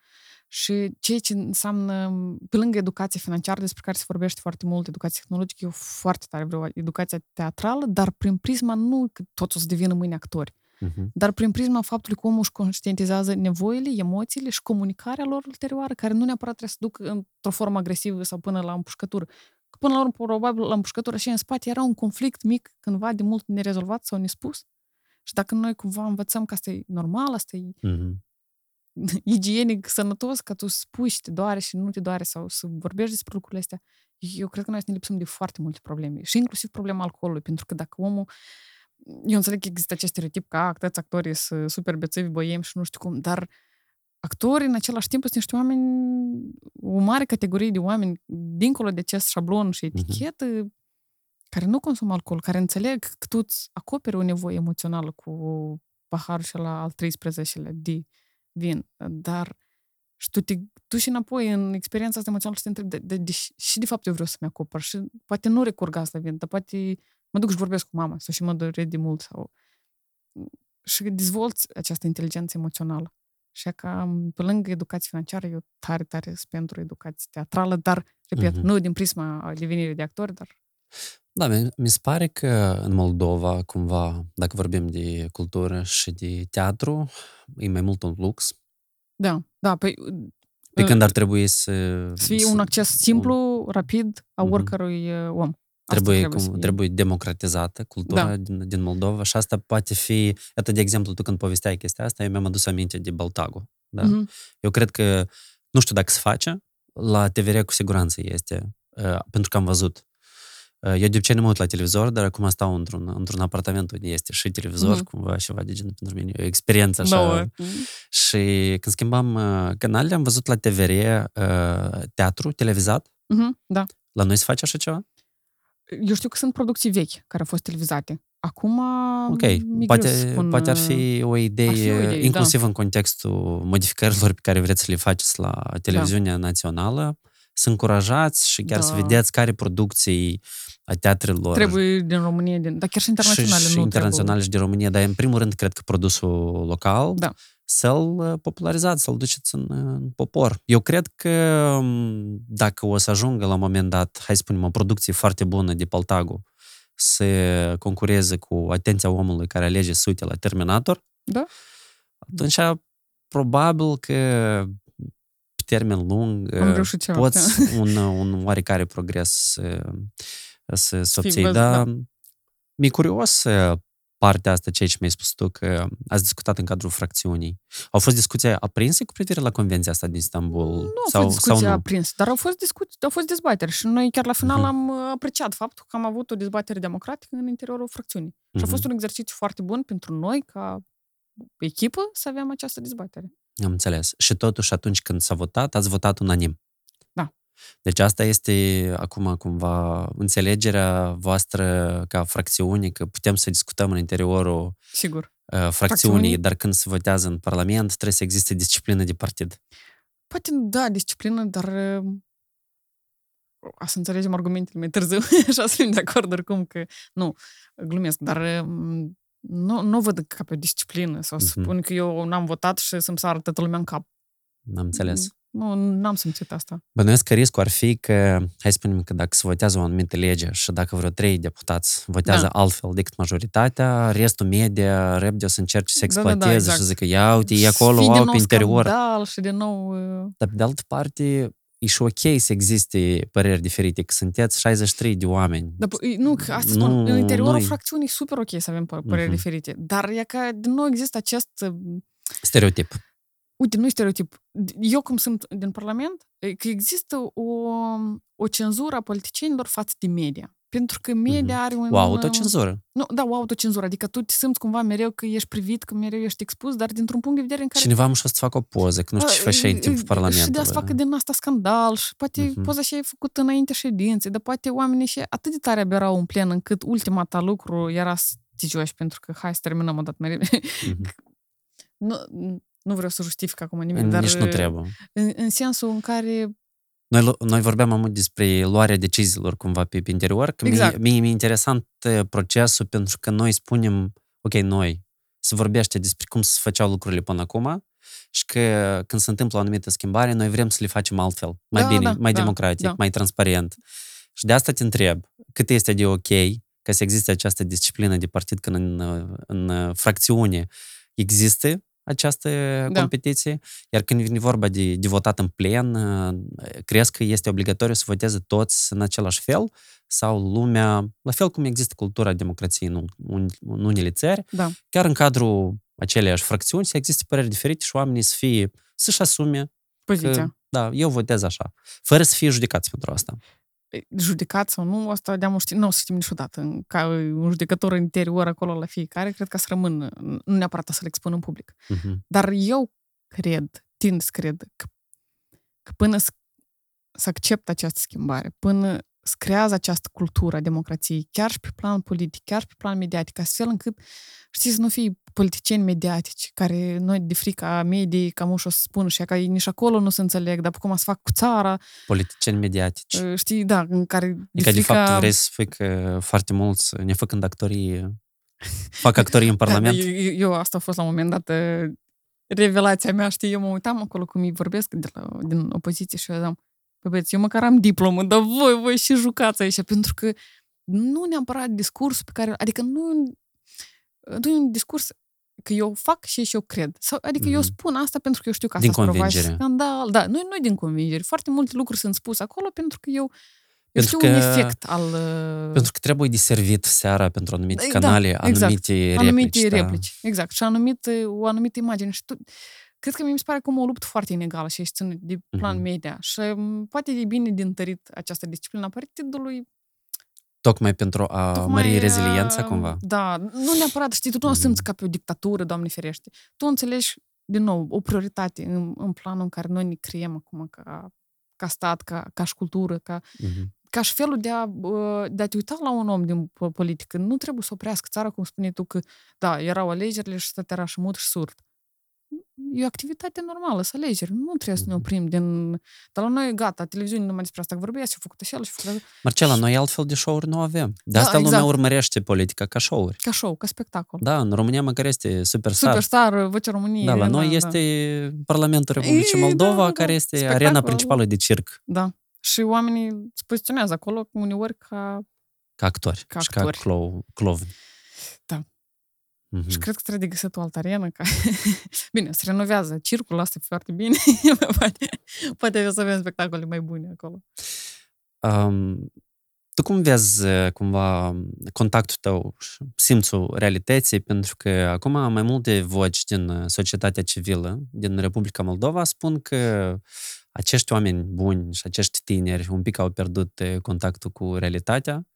Și ceea ce înseamnă, pe lângă educația financiară, despre care se vorbește foarte mult, educația tehnologică, eu foarte tare vreau educația teatrală, dar prin prisma nu că toți o să devină mâine actori, Mhm. dar prin prisma faptului că omul își conștientizează nevoile, emoțiile și comunicarea lor ulterioară, care nu neapărat trebuie să ducă într-o formă agresivă sau până la împușcătură. Că până la urmă, probabil, la împușcătură și în spate era un conflict mic, cândva de mult nerezolvat sau nespus. Și dacă noi cumva învățăm că asta e normal, asta e Mhm. igienic, sănătos, ca tu spui și te doare și nu te doare sau să vorbești despre lucrurile astea, eu cred că noi să ne lipsăm de foarte multe probleme. Și inclusiv problema alcoolului, pentru că dacă omul eu înțeleg că există acest stereotip că a, toți actorii sunt super bețevi, boiemi și nu știu cum, dar actorii în același timp sunt niște oameni, o mare categorie de oameni, dincolo de acest șablon și etichetă, care nu consumă alcool, care înțeleg că tu îți acoperi o nevoie emoțională cu paharul și la al 13-lea de vin, dar și tu te duci înapoi în experiența asta emoțională și te întrebi de, de, de, și de fapt eu vreau să-mi acopăr și poate nu recurg asta la vin, dar poate mă duc și vorbesc cu mama sau și mă doresc de mult sau și dezvolți această inteligență emoțională. Și ca pe lângă educație financiară, eu tare, tare sunt pentru educație teatrală, dar, repet, Mhm. nu din prisma devenirii de actori, dar Da, mi mi se pare că în Moldova, cumva, dacă vorbim de cultură și de teatru, e mai mult un lux. da, da, păi Pe Uh, când ar trebui să... să fie un acces simplu, rapid, a Mhm. oricărui uh, om. Asta Trebuie, trebuie să cum, fie. trebuie democratizată cultura Da. din, din Moldova și asta poate fi... Iată, de exemplu, tu când povesteai chestia asta, eu mi-am adus aminte de Baltagu. Da? Mhm. Eu cred că, nu știu dacă se face, la TVR cu siguranță este, uh, pentru că am văzut. Uh, eu de obicei nu mă uit la televizor, dar acum stau într-un, într-un apartament unde este și televizor, Mhm. cumva ceva de genul pentru mine, o experiență așa. Nouă. Și când schimbam uh, canalele, am văzut la TVR uh, teatru televizat. Mhm, Da. La noi se face așa ceva? Eu știu că sunt producții vechi care au fost televizate. Acum Ok, mi-e greu poate, să spun, poate ar uh, fi o idee, ar fi o idee, inclusiv în contextul modificărilor pe care vreți să le faceți la televiziunea națională, să încurajați și chiar să Da. vedeți care producții a teatrelor Trebuie din România, din, dar chiar și internaționale și, și nu internaționale și din România, dar în primul rând cred că produsul local Da. să-l uh, popularizați, să-l duceți în, în popor. Eu cred că m, dacă o să ajungă la un moment dat, hai să spunem, o producție foarte bună de Paltagu să concureze cu atenția omului care alege să uite la Terminator, Da. atunci probabil că pe termen lung Am uh, reușit ceva. poți un, un oarecare progres să, să, să fii obții. văzut, Dar da. mi-e curios uh, partea asta, ceea ce mi-ai spus tu, că ați discutat în cadrul fracțiunii. Au fost discuții aprinse cu privire la convenția asta din Istanbul? Nu a sau, fost discuția sau nu? aprins, dar au fost, discuții, au fost dezbateri și noi chiar la final Mhm. am uh, apreciat faptul că am avut o dezbatere democratică în interiorul fracțiunii. Și a Mhm. fost un exercițiu foarte bun pentru noi, ca echipă, să avem această dezbatere. Am înțeles. Și totuși, atunci când s-a votat, ați votat unanim. Da. Deci asta este acum cumva înțelegerea voastră ca fracțiune, că putem să discutăm în interiorul Sigur. uh, fracțiunii, Fracțiunii. dar când se votează în Parlament, trebuie să existe disciplină de partid. Poate, da, disciplină, dar uh, a să înțelegem argumentele mai târziu și a să fim de acord oricum că nu, glumesc, dar uh, nu, nu văd ca pe o disciplină sau să Mhm. spun că eu n-am votat și să-mi sară toată lumea în cap. Am înțeles. Nu, n-am simțit asta. Bănuiesc că riscul ar fi că, hai să spunem că dacă se votează o anumită lege și dacă vreo trei deputați votează Da. altfel decât majoritatea, restul media repede o să încerce să Da, da, da, exploateze exact. și să zică, ia uite, e acolo, Fii din au nou pe interior. Scandal și din nou... uh, Dar pe de altă parte, e și ok să existe păreri diferite, că sunteți 63 de oameni. Da, p- nu, că asta Nu, spun, în interiorul noi- fracțiunii e super ok să avem pă- păreri Mhm. diferite, dar e că din nou există acest... uh, Stereotip. Uite, nu e stereotip. Eu cum sunt din Parlament, e că există o, o cenzură a politicienilor față de media. Pentru că media are un... O autocenzură. Nu, da, o autocenzură. Adică tu te simți cumva mereu că ești privit, că mereu ești expus, dar dintr-un punct de vedere în care... Cineva mușă să facă o poză, că nu știu ce făceai în timpul Și de asta Parlamentului. facă din asta scandal și poate Mhm. poza și ai făcut înainte ședinței, dar poate oamenii și atât de tare aberau în plen încât ultima ta lucru era să te joci pentru că hai să terminăm o dată mai repede. Mhm. nu, nu vreau să justific acum nimic, dar Nici nu trebuie. În, în sensul în care Noi, lu- noi vorbeam mai mult despre luarea deciziilor cumva pe, pe interior, că Exact. mie, mie mi-e interesant eh, procesul pentru că noi spunem, ok, noi, se vorbește despre cum se făceau lucrurile până acum și că când se întâmplă o anumită schimbare, noi vrem să le facem altfel, mai Da, bine, da, mai da, democratic, da. mai transparent. Și de asta te întreb, cât este de ok ca să existe această disciplină de partid când în, în, în fracțiune există această Da. competiție, iar când vine vorba de, de votat în plen, uh, crezi că este obligatoriu să voteze toți în același fel sau lumea, la fel cum există cultura democrației în, un, în unele țări, da, chiar în cadrul aceleiași fracțiuni să existe păreri diferite și oamenii să fie, să-și asume poziția. că, da, eu votez așa, fără să fie judecați pentru asta. Judecat sau nu, asta de-am ști, nu o să știm niciodată. În- Ca un judecător în interior acolo la fiecare, cred că să rămân, nu neapărat să le expun în public. Mhm. Dar eu cred, tind să cred, că, că până să, să accept această schimbare, până să creează această cultură a democrației, chiar și pe plan politic, chiar și pe plan mediatic, astfel încât, știți, să nu fii politicieni mediatici, care noi de frica mediei, cam ușor să spun și că nici acolo nu se înțeleg, dar cum să fac cu țara, Politicieni mediatici. știi, da, în care de Adică, de frica... fapt, vrei să spui că foarte mulți, nefăcând actorii, fac actorii în Parlament? Da, da, eu, eu asta a fost la un moment dat uh, revelația mea, știi, eu mă uitam acolo cum îi vorbesc de la, din opoziție și eu ziceam, păi băieți, eu măcar am diplomă, dar voi, voi și jucați aici, pentru că nu neapărat discursul pe care, adică nu, nu e un discurs că eu fac și și eu cred. Sau, adică eu Mhm. spun asta pentru că eu știu că Din asta îți provoacă convingere. scandal. Da, nu, nu din convingere. Foarte multe lucruri sunt spuse acolo pentru că eu, eu Pentru știu un că- efect al... uh, Pentru că trebuie de servit seara pentru anumite Da, canale, exact. anumite replici. anumite da. replici. Exact. Și anumite, o anumită imagine. Și tu, cred că mi se pare cum o luptă foarte inegală și ține de plan Mhm. media. Și m, poate e bine de întărit această disciplină a partidului. Tocmai pentru a Tocmai, mări reziliența, uh, cumva. Da, nu neapărat, știi, tu nu o Mhm. simți ca pe o dictatură, Doamne ferește. Tu înțelegi, din nou, o prioritate în, în planul în care noi ne creăm acum ca, ca stat, ca, ca și cultură, ca, Mhm. ca și felul de a, uh, de a te uita la un om din po- politică. Nu trebuie să oprească țara, cum spuneai tu, că, da, erau alegerile și tot era și mut și surd. E o activitate normală, să alegeri. Nu trebuie să ne Mhm. oprim din... Dar la noi, gata, televiziunea numai despre asta vorbea, și-a făcut așa și-a făcut Marcela, noi altfel de show-uri nu avem. De Da, asta lumea exact. urmărește politica ca show-uri. ca show, ca spectacol. Da, în România măcar este superstar. Superstar, Vocea României. Da, la Irina, noi da. este Parlamentul Republicii Ei, Moldova, da, da, care da. este Spectacol. arena principală de circ, Da. Și oamenii se poziționează acolo uneori ca... ca actori Ca și actori. ca clou, clovni. Da. Mhm. Și cred că trebuie de găsit o altă arenă. Ca... bine, se renovează circul, asta e foarte bine. poate, poate o să avem spectacole mai bune acolo. Um, tu cum vezi uh, cumva contactul tău, și simțul realității, pentru că acum mai multe voci din uh, societatea civilă, din Republica Moldova, spun că acești oameni buni și acești tineri un pic au pierdut uh, contactul cu realitatea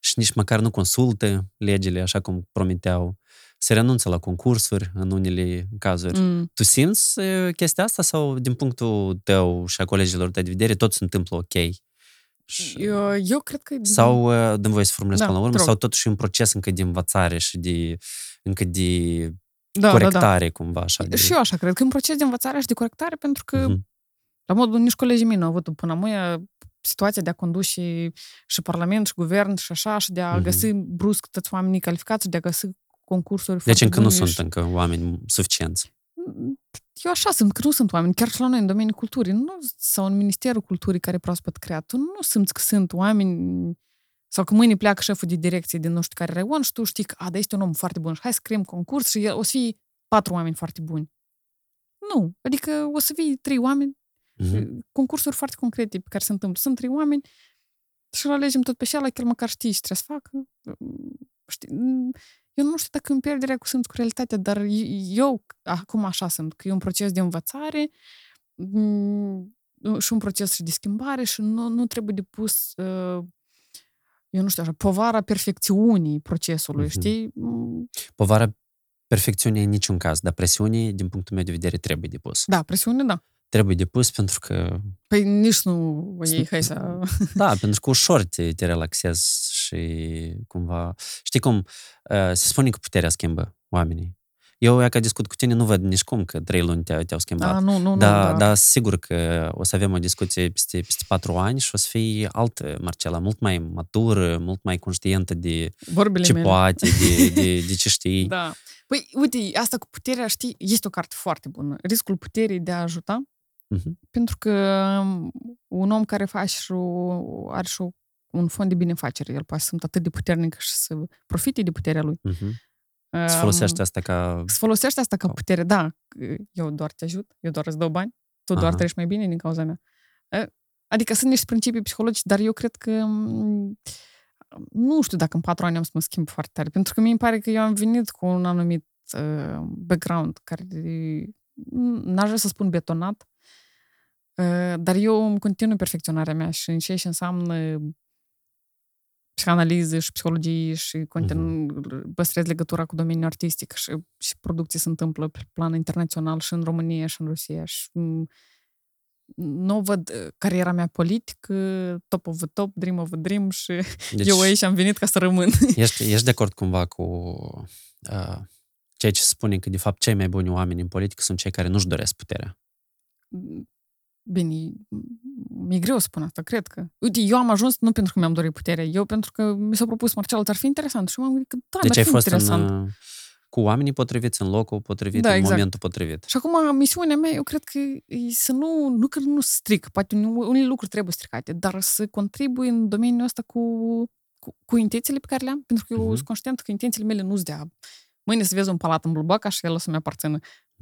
și nici măcar nu consultă legile așa cum promiteau. Se renunță la concursuri în unele cazuri. Mm. Tu simți uh, chestia asta sau din punctul tău și a colegilor tău de vedere tot se întâmplă ok? Și- Eu, eu cred că... sau, uh, dăm voie să formulez Da, până la urmă, te rog. sau totuși un proces încă de învățare și de, încă de da, da, corectare, cumva, așa. da. De... Și eu așa cred că e un proces de învățare și de corectare pentru că Mhm. La modul, nici colegii mei nu au avut până acum situația de a conduce și, și Parlament, și Guvern, și așa, și de a Mhm. găsi brusc toți oamenii calificați, și de a găsi concursuri Deci foarte încă nu bune sunt și- încă oameni suficienți. eu așa sunt, că nu sunt oameni, chiar și la noi în domeniul culturii, nu, sau în Ministerul Culturii care e proaspăt creat, tu nu simți că sunt oameni sau că mâine pleacă șeful de direcție din nu știu care raion și tu știi că, a, da, este un om foarte bun și hai să scriem concurs și o să fie patru oameni foarte buni. Nu. Adică o să fie trei oameni, mm-hmm. concursuri foarte concrete pe care se întâmplă. Sunt trei oameni și îl alegem tot pe și el măcar știi ce trebuie să facă. Știi? Eu nu știu dacă îmi pierderea cu sunt cu realitatea, dar eu acum așa sunt, că e un proces de învățare și un proces și de schimbare și nu, nu trebuie de pus uh, eu nu știu așa, povara perfecțiunii procesului, mm-hmm. știi? Povara perfecțiunii în niciun caz, dar presiunii, din punctul meu de vedere, trebuie depus. Da, presiune, da. Trebuie depus pentru că... Păi nici nu ei, hai să... Da, pentru că ușor te, te relaxezi și cumva... Știi cum? Se spune că puterea schimbă oamenii. Eu, ca discut cu tine, nu văd nici cum că trei luni te, te-au schimbat. A, nu, nu, da, nu, da. Dar sigur că o să avem o discuție peste, peste patru ani și o să fie altă Marcela, mult mai matură, mult mai conștientă de Vorbile ce mele. poate, de, de, de ce știi. Da. Păi, uite, asta cu puterea, știi, este o carte foarte bună. Riscul puterii de a ajuta. Uh-huh. Pentru că un om care face și o, are și un fond de binefacere, el poate să sunt atât de puternic și să profite de puterea lui. Uh-huh. Să folosește asta ca... Să folosește asta ca putere, da. Eu doar te ajut, eu doar îți dau bani, tu doar Aha. treci mai bine din cauza mea. Adică sunt niște principii psihologice, dar eu cred că nu știu dacă în patru ani am să mă schimb foarte tare, pentru că mi pare că eu am venit cu un anumit uh, background care n-aș vrea să spun betonat, uh, dar eu îmi continui perfecționarea mea și în ce înseamnă psihanaliză și psihologie și continu, uh-huh. păstrez legătura cu domeniul artistic și, și producții se întâmplă pe plan internațional și în România și în Rusia și nu văd cariera mea politică, top of the top, dream of the dream și deci, eu aici am venit ca să rămân. Ești, ești de acord cumva cu uh, ceea ce spune că de fapt cei mai buni oameni în politică sunt cei care nu-și doresc puterea? Bine, mi-e greu să spun asta, cred că. Uite, eu am ajuns nu pentru că mi-am dorit puterea, eu pentru că mi s-a propus Marcel, ar fi interesant și m-am gândit că da, deci ar fi fost interesant. În, cu oamenii potriviți, în locul potrivit, Da, în exact. momentul potrivit. Și acum, misiunea mea, eu cred că e să nu, nu că nu stric, poate unele lucruri trebuie stricate, dar să contribui în domeniul ăsta cu, cu, cu intențiile pe care le am, pentru că eu Mhm. sunt conștient că intențiile mele nu-s de a mâine să vezi un palat în Bulbaca și el o să-mi aparțină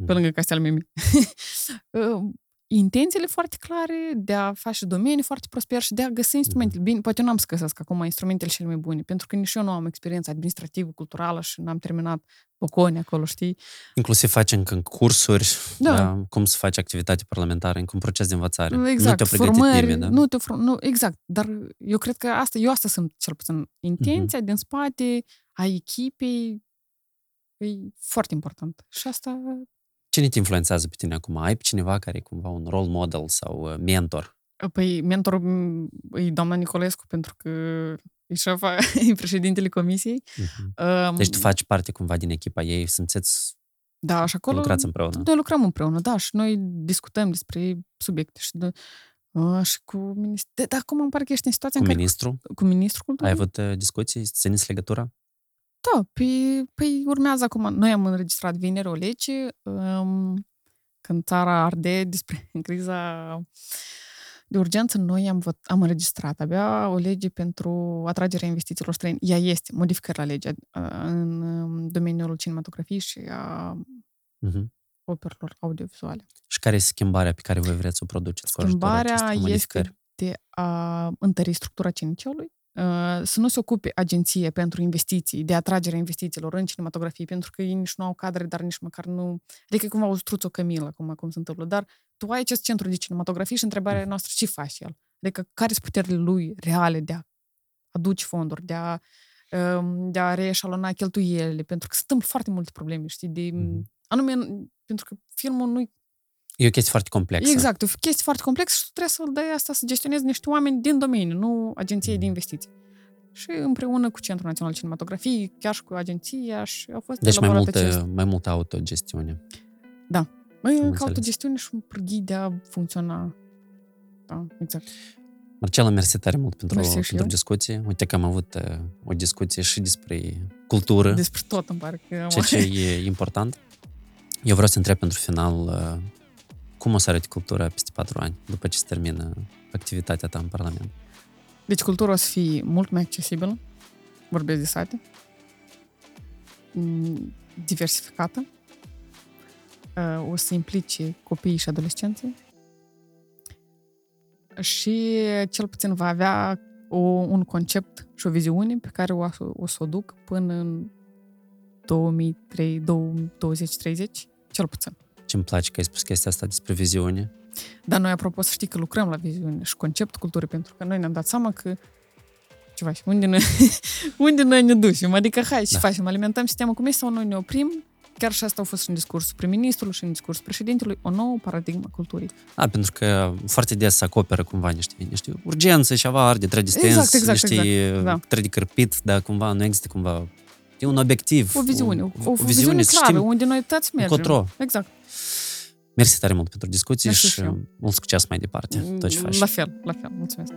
pe lângă Castel Mimi. intențiile foarte clare, de a face domenii foarte prosper și de a găsi instrumentele. Bine, poate eu n-am să găsesc acum instrumentele cele mai bune, pentru că nici eu nu am experiență administrativă, culturală și n-am terminat Boconi acolo, știi? Inclusiv facem în cursuri, Da. da. cum să faci activitate parlamentară, încă un proces de învățare. nu Exact, te-o pregătit formări, nimeni, da? nu te for- nu, exact, dar eu cred că asta, eu asta sunt cel puțin, intenția din spate a echipei e foarte important. Și asta, Cine te influențează pe tine acum? Ai pe cineva care e cumva un role model sau uh, mentor? păi, mentorul m, e doamna Nicolescu, pentru că e șefa, e președintele comisiei. Uh-huh. Um, Deci tu faci parte cumva din echipa ei, simțeți da, și acolo lucrați împreună. noi lucrăm împreună, da, și noi discutăm despre subiecte și de, uh, și cu ministrul. Dar acum îmi pare că ești în situația Cu în care... ministrul? Cu ministrul culturii? Ai avut uh, discuții? Țineți legătura? Da, păi, păi urmează acum. Noi am înregistrat vineri o lege um, când țara arde despre criza de urgență. Noi am, vot, am înregistrat abia o lege pentru atragerea investițiilor străine. Ea este modificări la legea uh, în um, domeniul cinematografiei și a Uh-huh. operelor audiovizuale. Și care e schimbarea pe care voi vreți să o produceți cu ajutorul Schimbarea acestor modificări? este de a întări structura CNC-ului, uh, să nu se ocupe agenție pentru investiții, de atragerea investițiilor în cinematografie, pentru că ei nici nu au cadre, dar nici măcar nu... Adică e cumva o struță cămilă, cum, cum se întâmplă. Dar tu ai acest centru de cinematografie și întrebarea noastră, ce faci el? Adică care sunt puterile lui reale de a aduce fonduri, de a, um, de a reeșalona cheltuielile, pentru că se întâmplă foarte multe probleme, știi, de... Mhm. Anume, pentru că filmul nu E o chestie foarte complexă. Exact, e o chestie foarte complexă și tu trebuie să-l dai asta să gestionezi niște oameni din domeniu, nu agenției Mm. de investiții. Și împreună cu Centrul Național de Cinematografie, chiar și cu agenția și au fost Deci mai elaborat multă, acest... mai multă autogestiune. Mai am ca înțeles. autogestiune și un pârghii de a funcționa. Da, exact. Marcela, mersi tare mult pentru, Mersi și pentru eu. discuție. Uite că am avut uh, o discuție și despre cultură, Despre tot îmi pare că am... ceea ce e important. Eu vreau să întreb pentru final uh, cum o să arate cultura peste patru ani, după ce se termină activitatea ta în Parlament? Deci cultura o să fie mult mai accesibilă, vorbesc de sate, mm, diversificată, uh, o să implice copiii și adolescenții și cel puțin va avea o, un concept și o viziune pe care o, o să o duc până în 2030, cel puțin. Ce-mi place că ai spus chestia asta despre viziune. Dar noi, apropo, să știi că lucrăm la viziune și conceptul culturii, pentru că noi ne-am dat seama că ceva și unde noi, unde noi ne ducem? Adică hai și da. facem, alimentăm sistemul cum este sau noi ne oprim Chiar și asta a fost și în discursul prim-ministrului și în discursul președintelui, o nouă paradigmă a culturii. Da, pentru că foarte des se acoperă cumva niște, niște urgențe, ceva arde, trebuie de stens, exact, exact, niște, exact, da. trebuie de cărpit, dar cumva nu există cumva E un obiectiv. O viziune. O, o, o viziune, viziune clară, unde noi toți mergem. Încotro. Exact. Mersi tare mult pentru discuții și, și mult succes mai departe. Tot ce faci. La fel, la fel. Mulțumesc.